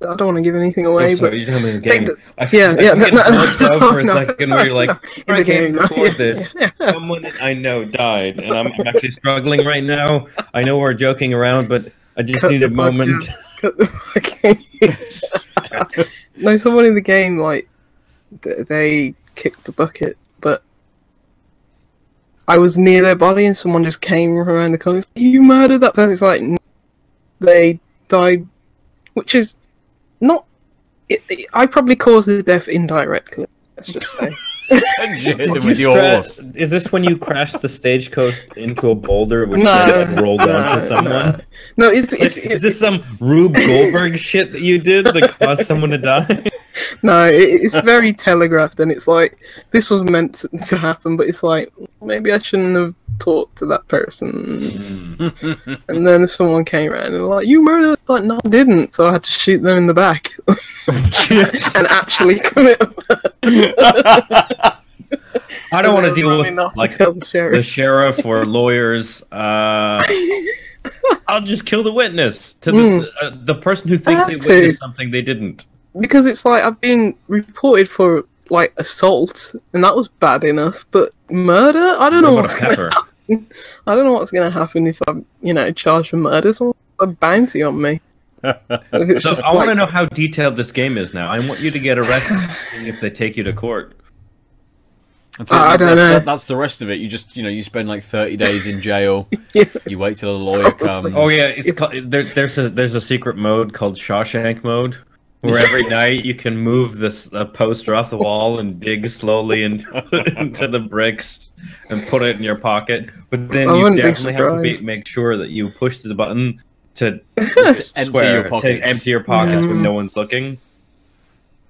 I don't want to give anything away, but you're talking the game. I, yeah, I yeah, no, it no, for a no, second where you're like, in I the can't game, record yeah. this. Someone I know died, and I'm, I'm actually struggling right now. I know we're joking around, but I just Cut need a moment. podcast. Cut the fucking- (laughs) no, someone in the game like they kicked the bucket, but I was near their body and someone just came around the corner. You murdered that person. It's like they died, which is not. It, it- I probably caused the death indirectly. Let's just say. And you hit them with your horse. Is this when you crashed the stagecoach into a boulder, which No, then like, rolled onto someone? No, it's, it's, Is, is this some Rube Goldberg shit that you did that caused someone to die? (laughs) No, it, it's very telegraphed, and it's like this was meant to, to happen, but it's like maybe I shouldn't have talked to that person. (laughs) and then someone came around and like, "You murdered!" Like, no, I didn't. So I had to shoot them in the back (laughs) (laughs) and actually commit. I don't want to deal with like to tell the the sheriff. sheriff or lawyers. Uh, (laughs) I'll just kill the witness to the Mm. uh, the person who thinks they Had to. something they didn't. because it's like I've been reported for like assault, and that was bad enough. But murder, I don't know what's gonna. pepper? I don't know what's gonna happen if I'm, you know, charged for murder. Someone a bounty on me. If (laughs) it's So just I want to know how detailed this game is now. I want you to get arrested (laughs) if they take you to court. That's, it. I don't that's, know. that- that's the rest of it. You just, you know, you spend like thirty days in jail. (laughs) Yeah. You wait till a lawyer comes. Oh yeah, it's called, there, there's a there's a secret mode called Shawshank mode, where every night you can move this a poster off the wall and dig slowly into, into the bricks and put it in your pocket. But then I you definitely have to be, make sure that you push the button (laughs) to empty swear, your to pockets. empty your pockets when Mm. no one's looking.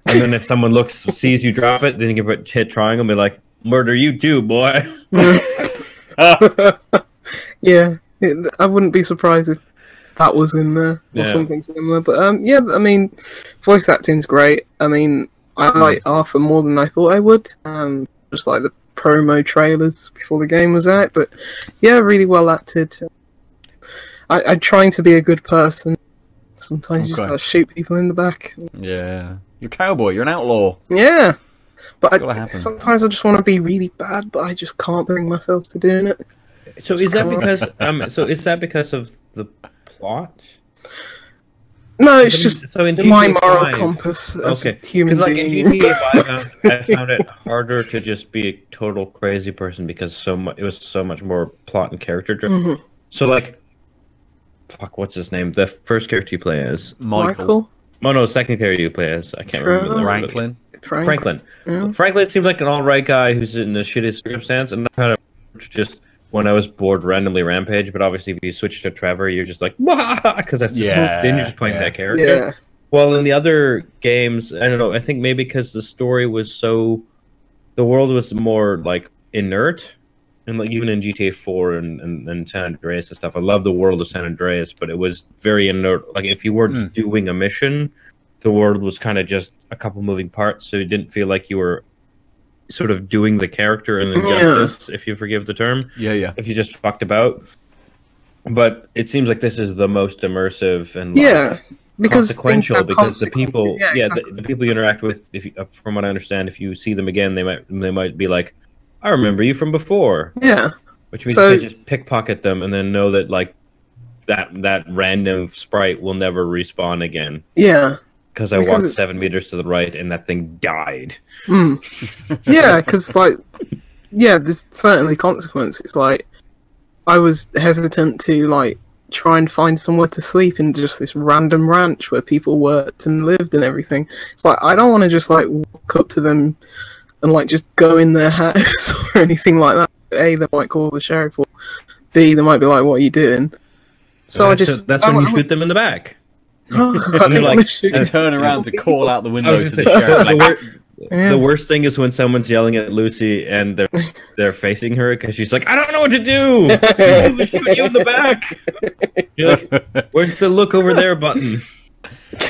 And then if someone looks sees you drop it, then you can put hit triangle and be like, "Murder you too, boy." (laughs) yeah, it, I wouldn't be surprised if that was in there or Yeah. something similar. But um, yeah, I mean, voice acting's great. I mean, I Hmm. like Arthur more than I thought I would. Um, just like the promo trailers before the game was out. But yeah, really well acted. I, I'm trying to be a good person. Sometimes you just Okay. gotta shoot people in the back. Yeah, you're a cowboy. You're an outlaw. Yeah. But Gotta I, happen. sometimes I just want to be really bad, but I just can't bring myself to doing it. So is that Come on. because um? (laughs) So is that because of the plot? No, it's So just so in my GTA moral 5 compass as Okay, a human because like in being. GTA 5, I found- I found it harder to just be a total crazy person because so much it was so much more plot and character driven. Mhm. So like, fuck, what's his name? The first character you play as? Michael, Michael, Oh no, second character you play as. I can't remember. the Franklin. Frank. Franklin. Yeah. Franklin seemed like an all right guy who's in a shitty circumstance, and I kind of just when I was bored randomly rampage. But obviously, if you switch to Trevor, you're just like, because that's Yeah, yeah, then you're just playing yeah. that character. Yeah, Well, in the other games, I don't know. I think maybe because the story was so, the world was more like inert, and like even in GTA Four and, and, and San Andreas and stuff, I love the world of San Andreas, but it was very inert. Like if you were Mm. doing a mission, the world was kind of just a couple moving parts, so you didn't feel like you were sort of doing the character an Yeah. injustice, if you forgive the term Yeah, yeah. if you just fucked about. But it seems like this is the most immersive and like, yeah. Because things consequential because the people, consequences. yeah, exactly. the, the people you interact with, if you, uh, from what I understand, if you see them again, they might they might be like, "I remember you from before," yeah, which means So- they just pickpocket them and then know that like that that random sprite will never respawn again yeah, because I walked it- seven meters to the right and that thing died. mm. (laughs) yeah. Because like, yeah, there's certainly consequences. Like, I was hesitant to like try and find somewhere to sleep in just this random ranch where people worked and lived and everything. It's like I don't want to just like walk up to them and like just go in their (laughs) house or anything like that. A, they might call the sheriff, or B, they might be like, "What are you doing?" So I that's just that's I, when oh, you I- shoot them in the back. (laughs) Oh, (laughs) I And they're like- to shoot. They turn around to call out the window to the say, sheriff. the, Like, wor- Yeah. the worst thing is when someone's yelling at Lucy and they're they're facing her because she's like, "I don't know what to do." They shoot you in the back. You're like, Where's the look over there button?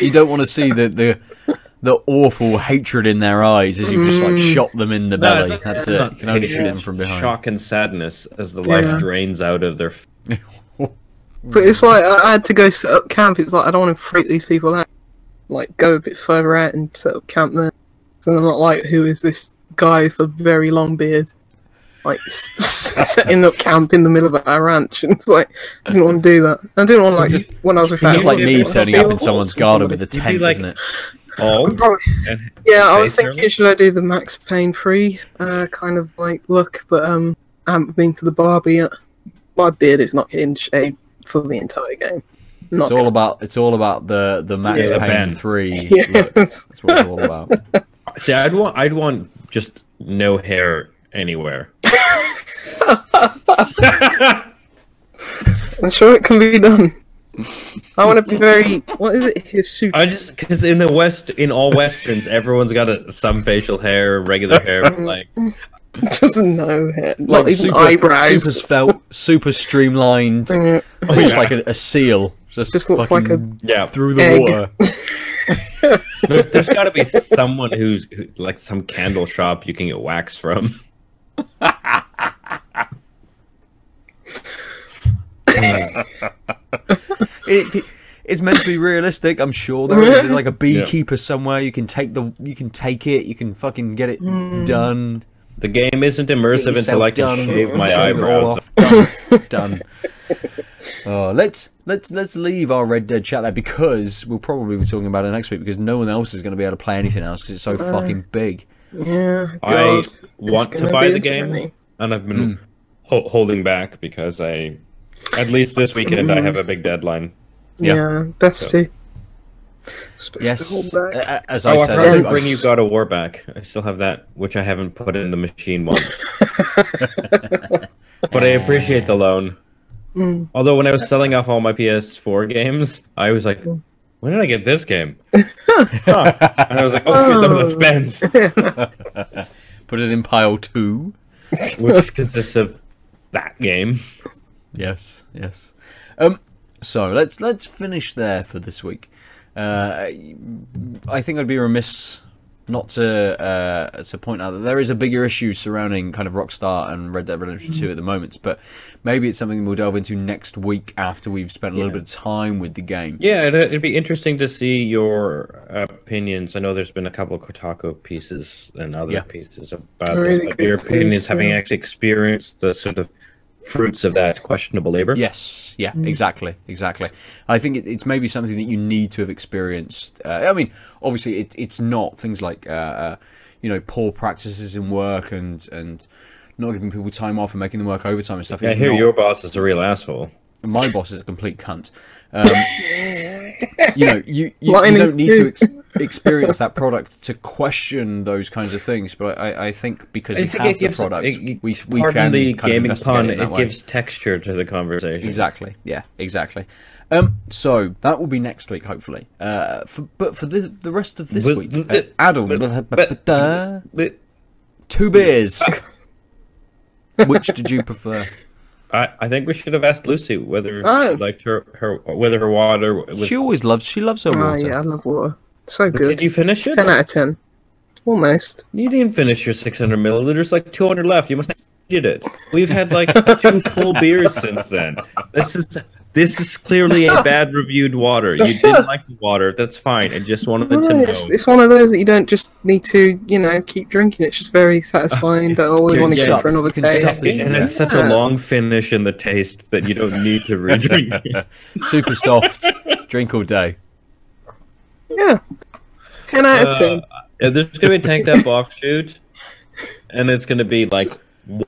you don't want to see the, the the awful hatred in their eyes as you've just like Mm. shot them in the No, belly. it's That's it's it. not You can only hatred, shoot them from behind. Shock and sadness as the Yeah. life drains out of their. (laughs) But it's like I I had to go set up camp. It's like I don't want to freak these people out. Like go a bit further out and set up camp there. So they're not like, who is this guy with a very long beard? Like (laughs) setting up camp in the middle of our ranch, (laughs) and it's like I didn't want to do that. I didn't want to like just when I was with It's like me turning up in someone's garden with a tent, like- isn't it? Oh, Probably- Yeah, I was thinking, hairline? should I do the Max Payne free uh, kind of like look? But um, I haven't been to the barber yet. My beard is not getting shaved for the entire game. Not It's all about it's all about the the Max Yeah. Payne Ben. three. yeah. (laughs) look. That's what it's all about. (laughs) see, I'd want, I'd want just no hair anywhere. (laughs) I'm sure it can be done. I want to be very. What is it? His suit. I just because in the West, in all westerns, everyone's got a, some facial hair, regular (laughs) hair, but like (laughs) Just no hair. Not Like even super, eyebrows. super svelte, super streamlined, (laughs) Yeah. almost yeah. like a, a seal, just, Just looks like a yeah. through the egg. water. There's, there's got to be someone who's who, like some candle shop you can get wax from. Hmm. It, it- it's meant to be realistic. I'm sure there is (laughs) like a beekeeper somewhere. You can take the, you can take it. You can fucking get it done. The game isn't immersive until I can done, shave my shave it all eyebrows. off. Done. done. Oh, let's let's let's leave our Red Dead chat there because we'll probably be talking about it next week because no one else is going to be able to play anything else because it's so fucking big. Yeah. I God, it's want to buy the game, and I've been hmm. ho- holding back because I, at least this weekend, I have a big deadline. Yeah. Yeah. best to. Supposed Yes, to hold back. a- a- as Oh, I I said, I- to bring you God of War back. I still have that, which I haven't put in the machine once. (laughs) but I appreciate the loan. Mm. Although when I was selling off all my PS4 games, I was like, when did I get this game? (laughs) Huh. And I was like, oh, shit, Oh. that was (laughs) put it in pile two. Which consists of that game. Yes, yes. Um, so let's let's finish there for this week. Uh, I think I'd be remiss not to uh, to point out that there is a bigger issue surrounding kind of Rockstar and Red Dead Redemption 2 at the moment, but maybe it's something we'll delve into next week after we've spent a little Yeah. bit of time with the game. Yeah, it'd, it'd be interesting to see your opinions. I know there's been a couple of Kotaku pieces and other Yeah. pieces about A really this, but your opinions piece, having yeah. actually experienced the sort of fruits of that questionable labor. Yes, yeah, exactly, exactly. I think it, it's maybe something that you need to have experienced. Uh, I mean, obviously, it, it's not things like uh, uh, you know poor practices in work and and not giving people time off and making them work overtime and stuff. I It's hear not- your boss is a real asshole. my boss is a complete cunt. Um, (laughs) you know, you, you, you don't need to ex- experience that product to question those kinds of things. But I, I think because we think have it the gives, product, it- we, we can the kind gaming investigate pun. it, It gives texture to the conversation. Exactly. Yeah. Exactly. Um, so that will be next week, hopefully. Uh, for, but for the the rest of this But- week, but- uh, Aadil, but- but- But two beers. (laughs) Which did you prefer? I, I think we should have asked Lucy whether Oh. she liked her, her whether her water was. She always loves. She loves her water. Oh water. yeah, I love water. So good. Did you finish it? Ten out of ten. Almost. You didn't finish your 600 milliliters. Like 200 left. You must have did it. We've had like two (laughs) full beers since then. This is this is clearly a (laughs) bad reviewed water. You didn't (laughs) like the water. That's fine. I just wanted to No, know. it's, it's one of those that you don't just need to, you know, keep drinking. It's just very satisfying. Don't always want to can go for another taste. sup it. and it's such a long finish in the taste that you don't need to redrink. (laughs) Super soft. Drink all day. Yeah. Ten out of ten. Uh, there's gonna be a Tanked Up offshoot, and it's gonna be like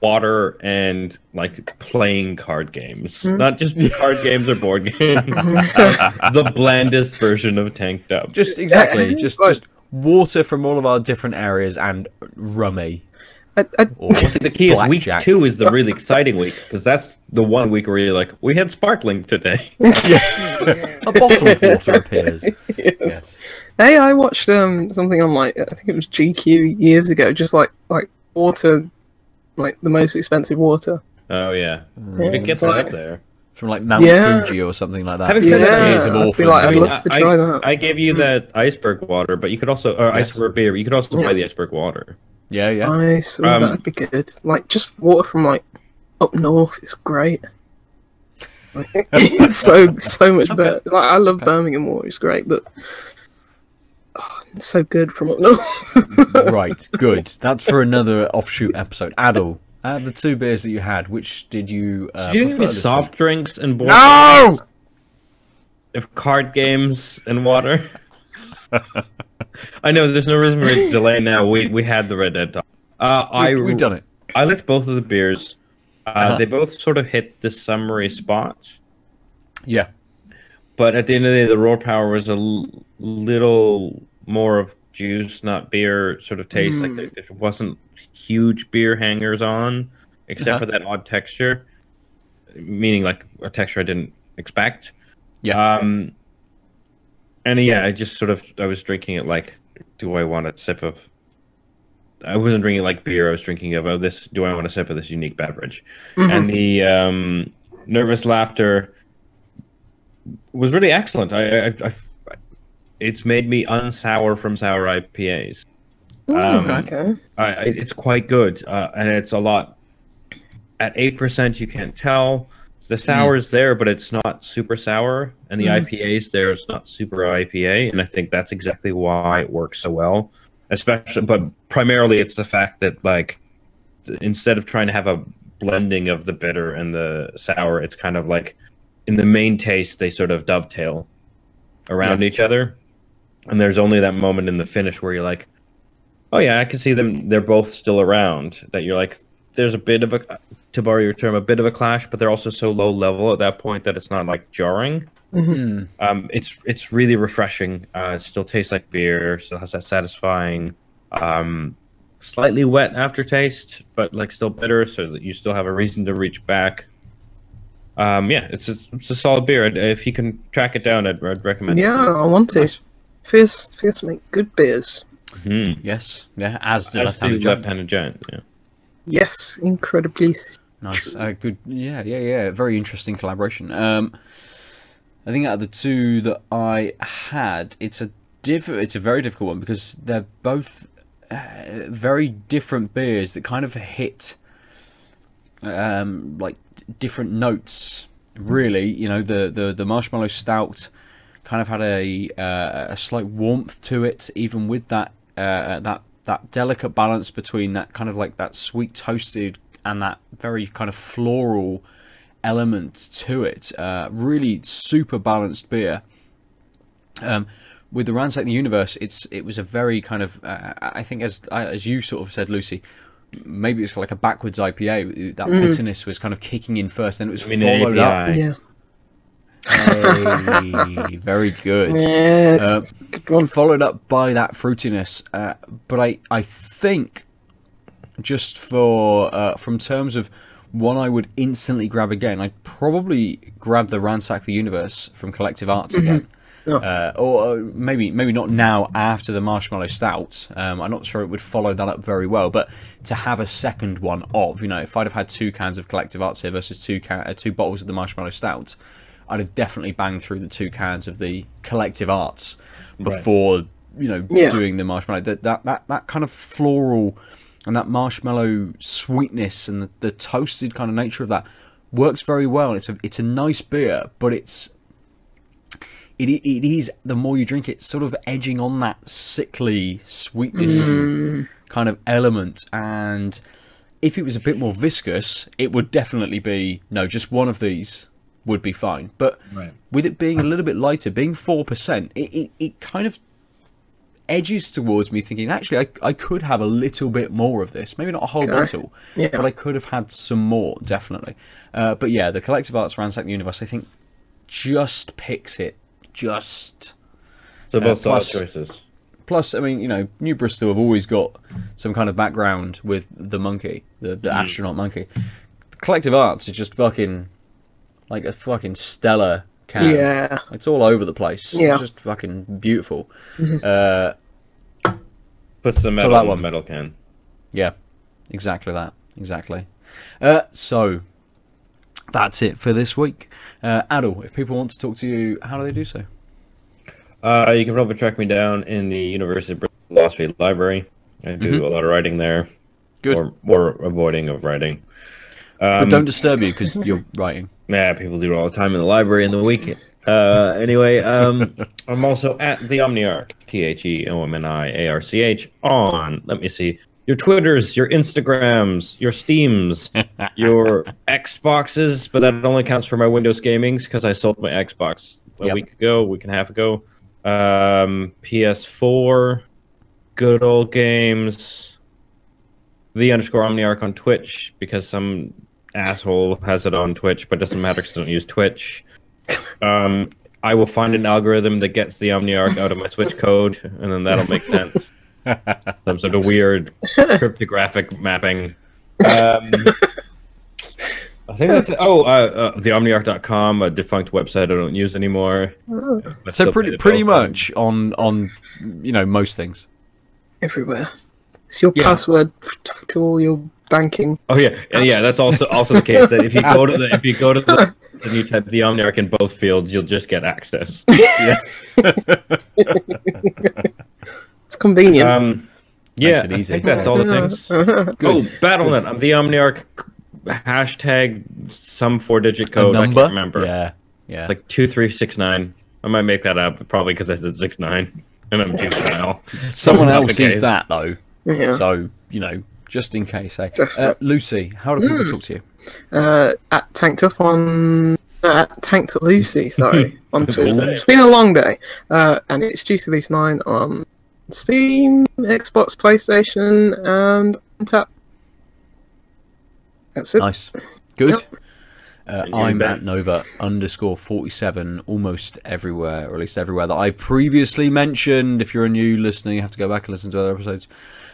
water and like playing card games, Hmm. not just (laughs) card games or board games. (laughs) the blandest version of Tanked Up. Just exactly. Yeah, just just water from all of our different areas and rummy. I, I, Or See, the key is week blackjack. two is the really exciting week because that's the one week where you're like, we had sparkling today. (laughs) a bottle of water appears. Yes. Hey, I watched um something on like I think it was GQ years ago, just like like water, like the most expensive water. Oh yeah, Yeah, it gets it's like- up there. From like Mount Yeah. Fuji or something like that. Having said that, I'd be like, I'd love to I- try that. I gave you that iceberg water, but you could also, or Yes. iceberg beer. You could also Yeah. buy the iceberg water. yeah, yeah. Nice, Um, that'd be good. Like just water from like up north. It's great. Like, (laughs) it's so so much better. Like I love Birmingham water. It's great, but oh, so good from up north. (laughs) right, good. That's for another offshoot episode. Aadil, out of the two beers that you had, which did you uh, Do you prefer soft week? drinks and board No! if card games and water? (laughs) I know there's no reason for a delay now. We we had the Red Dead talk. Uh, I We, we've done it. I liked both of the beers. Uh, Uh-huh. They both sort of hit the summary spots, Yeah. But at the end of the day, the Roar Power was a l- little more of juice, not beer sort of taste. Mm. Like it wasn't huge beer hangers on, except Uh-huh. for that odd texture, meaning like a texture I didn't expect. Yeah. Um. And yeah, I just sort of I was drinking it like, do I want a sip of? I wasn't drinking like beer. I was drinking of oh, this. Do I want a sip of this unique beverage? Mhm. And the um, nervous laughter was really excellent. I, I, I, it's made me unsour from sour IPAs. Um, okay. I, it's quite good, uh, and it's a lot. At eight percent, you can't tell the sour sour's there, but it's not super sour, and the Mhm. IPA's there. It's not super IPA, and I think that's exactly why it works so well. Especially, but primarily, it's the fact that like instead of trying to have a blending of the bitter and the sour, it's kind of like in the main taste they sort of dovetail around each other, and there's only that moment in the finish where you're like, oh yeah, I can see them. They're both still around. That you're like, there's a bit of a, to borrow your term, a bit of a clash, but they're also so low level at that point that it's not like jarring. Hmm. Um, it's it's really refreshing. Uh, it still tastes like beer. Still has that satisfying, um, slightly wet aftertaste, but like still bitter, so that you still have a reason to reach back. Um, yeah, it's a, it's a solid beer. I'd- If you can track it down, I'd, I'd recommend. Yeah, I want to. Fierce, Fierce make good beers. it. Mhm. Yes. Yeah. As the As left-handed giant. left-handed giant. Yeah. Yes, incredibly. Nice. Uh, good. Yeah, yeah, yeah. Very interesting collaboration. Um, I think out of the two that I had, it's a diff- It's a very difficult one because they're both uh, very different beers that kind of hit um, like different notes. Really, you know, the the the marshmallow stout kind of had a uh, a slight warmth to it, even with that uh, that that delicate balance between that kind of like that sweet toasted and that very kind of floral element to it. Uh, really super balanced beer. Um, with the ransack the universe, it's it was a very kind of uh, I think as as you sort of said, Lucy. Maybe it's like a backwards IPA. That bitterness was kind of kicking in first, then it was I mean, followed up. Yeah. Hey, (laughs) very good. Yes. Uh, good one. followed up by that fruitiness. Uh, but I, I think just for uh, from terms of one I would instantly grab again, I'd probably grab the Ransack the Universe from Collective Arts again. Oh. Uh, or uh, maybe maybe not now after the Marshmallow Stout. Um, I'm not sure it would follow that up very well, but to have a second one of, you know, if I'd have had two cans of Collective Arts here versus two can- uh, two bottles of the Marshmallow Stout, I'd have definitely banged through the two cans of the Collective Arts before you know Yeah. doing the marshmallow. That that that that kind of floral and that marshmallow sweetness and the, the toasted kind of nature of that works very well. It's a it's a nice beer, but it's it, it is the more you drink it, sort of edging on that sickly sweetness kind of element. And if it was a bit more viscous, it would definitely be no, just one of these would be fine. But Right. with it being a little bit lighter, being four percent, it, it, it kind of edges towards me thinking actually I, I could have a little bit more of this maybe not a whole Okay. bottle Yeah. but I could have had some more definitely uh, but yeah the collective arts ransack the universe I think just picks it just So both Uh, solid plus- choices. plus I mean you know New Bristol have always got some kind of background with the monkey the, the astronaut monkey collective arts is just fucking like a fucking stellar can Yeah. it's all over the place Yeah. it's just fucking beautiful uh, Puts the metal so that one. metal can. Yeah, exactly that. Exactly. Uh, so that's it for this week. Uh, Aadil, if people want to talk to you, how do they do so? Uh, you can probably track me down in the University of Bristol Philosophy Library. I do a lot of writing there. Mm-hmm. Good. Or, or avoiding of writing. Um, but don't disturb you because you're (laughs) writing. Yeah, people do it all the time in the library in the weekend. Uh, anyway, um, (laughs) I'm also at the Omniarch, T H E O M N I A R C H, on, let me see, your Twitters, your Instagrams, your Steams, (laughs) your Xboxes, but that only counts for my Windows gamings because I sold my Xbox a Yep. week ago, week and a half ago. Um, PS4, good old games, the underscore Omniarch on Twitch because some asshole has it on Twitch, but doesn't matter because I don't use Twitch. (laughs) Um, I will find an algorithm that gets the Omniarch out of my Switch code, and then that'll make (laughs) sense. (laughs) Some sort of weird cryptographic mapping. Um, I think that's it. Oh, uh, uh, the Omniarch.com, a defunct website I don't use anymore. Oh, So pretty pretty bills on it. much on on you know most things. everywhere. It's your Yeah. password to, to all your banking. Oh yeah, and yeah, that's also also the case that if you go to the if you go to the (laughs) and you type the Omniarch in both fields, you'll just get access. (laughs) It's convenient. Um, yeah, Makes it I easy. think that's all the things. (laughs) Uh-huh. Oh, Battle.net. I'm the Omniarch hashtag some four digit code. I number. can't remember. Yeah, yeah. It's like two three six nine. I might make that up probably because I said six nine and I'm juvenile. (laughs) Someone else the is that though. yeah. So you know, just in case. Eh? Uh, Lucy, how do people talk to you? uh, at tanked up on uh, at tanked up Lucy. Sorry, (laughs) on Twitter. It's been a long day, uh, and it's due to these nine on Steam, Xbox, PlayStation, and tap. That's it. Nice, good. Yep. Uh, I'm Ben? at Nova underscore forty seven almost everywhere, or at least everywhere that I've previously mentioned. If you're a new listener, you have to go back and listen to other episodes.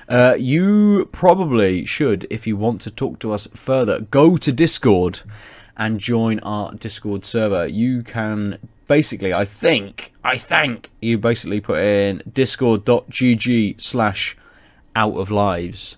Uh, you probably should, if you want to talk to us further, go to Discord and join our Discord server. You can basically, I think, I think you basically put in discord.gg slash out of lives,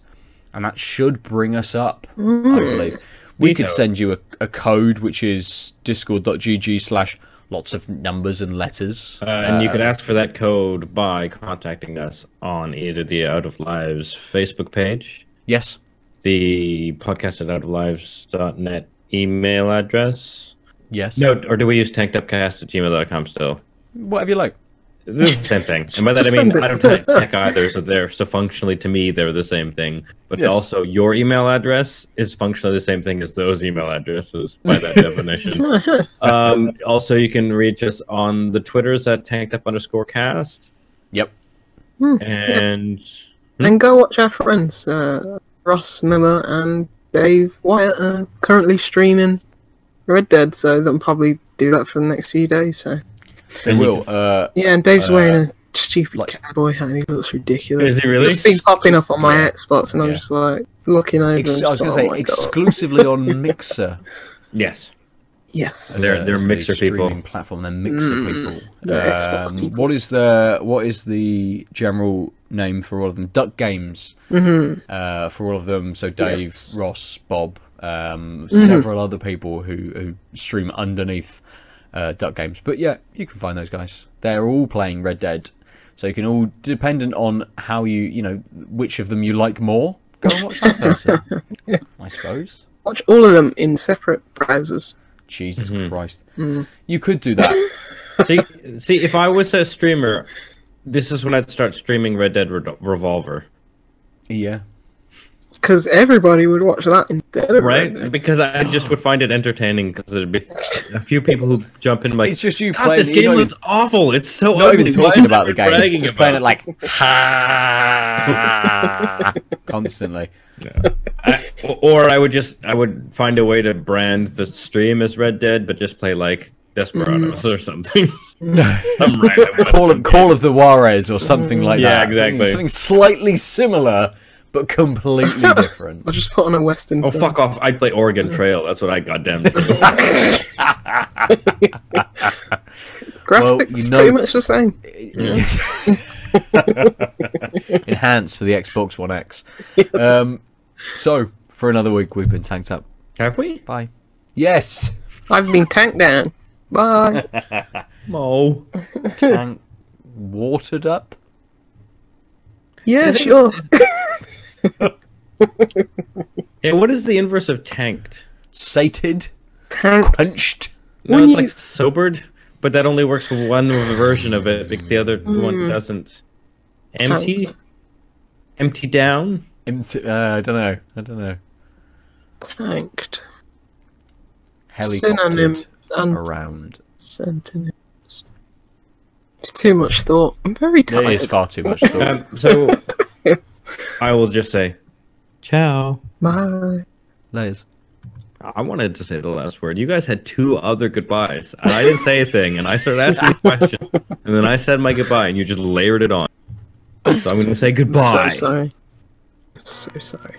and that should bring us up, I believe. We could Neato. send you a, a code which is discord.gg slash lots of numbers and letters. Uh, and you could ask for that code by contacting us on either the Out of Lives Facebook page, yes. the podcast at outoflives.net email address. Yes. No, or do we use tankedupcast at gmail.com still? Whatever you like. This the same thing. And by that I mean. I don't type tech either, so they're so functionally to me they're the same thing. But Yes. also your email address is functionally the same thing as those email addresses by that (laughs) definition. Um, also you can reach us on the Twitters at tanked up underscore cast. Yep. And And go watch our friends, uh, Ross Miller and Dave Wyatt, are currently streaming Red Dead, so they'll probably do that for the next few days. So They will. Uh, yeah, and Dave's Uh, wearing a stupid like- cowboy hat. He looks ridiculous. Is he really? It's been popping up on my Yeah. Xbox, and I'm Yeah. just like looking over. ex- and I was going like, to say "Oh God." exclusively on (laughs) Mixer. yes. Yes. They're- uh, they're is the Mixer people. platform. They're Mixer Mm, people. they're Xbox Um, people. What is the what is the general name for all of them? Duck Games. hmm Uh, for all of them. So Dave, Yes. Ross, Bob, um, Mhm. several other people who who stream underneath uh, Duck Games. But yeah, you can find those guys. They're all playing Red Dead. So you can all dependent on how you you know which of them you like more. Go and watch that (laughs) person. I suppose. Watch all of them in separate browsers. Jesus Mhm. Christ. Mm. You could do that. (laughs) see, see, if I was a streamer, this is when I'd start streaming Red Dead Re- Revolver, yeah. Because everybody would watch that instead of right? Red Because I just would find it entertaining because there'd be a few people who jump in like, It's just you God, playing. this you're game not looks awful. It's so not ugly. even talking about the game. bragging Just playing it like ha (laughs) constantly. I, or I would just I would find a way to brand the stream as Red Dead, but just play like Desperados mm-hmm. or something. (laughs) Some Call of Call of the Juarez or something like mm-hmm. Yeah, that. Something- exactly. Something, slightly similar but completely (laughs) different. I'll just put on a Western. Oh film. fuck off! I'd play Oregon Trail. That's what I goddamn do. Graphics (laughs) Well, you know- pretty much the same. (laughs) Enhanced for the Xbox One X. Um, so for another week, we've been tanked up. Have we? Bye. Yes. I've been tanked down. Bye. Mo. Tank watered up. yeah, sure. (laughs) Yeah, what is the inverse of tanked? Sated. Tanked. Quenched. No, When it's you- like sobered, but that only works for one version of it because the other one doesn't. Empty. Empty down. Empty, uh, I don't know. I don't know. Tanked. Helicoptered Synonyms and around. synonyms. It's too much thought. I'm very tired. It is far too much thought. (laughs) Um, so I will just say, ciao. Bye. Layers. I wanted to say the last word. You guys had two other goodbyes. And I didn't say a thing, and I started asking a question, and then I said my goodbye, and you just layered it on. So I'm going to say goodbye. So sorry. So sorry.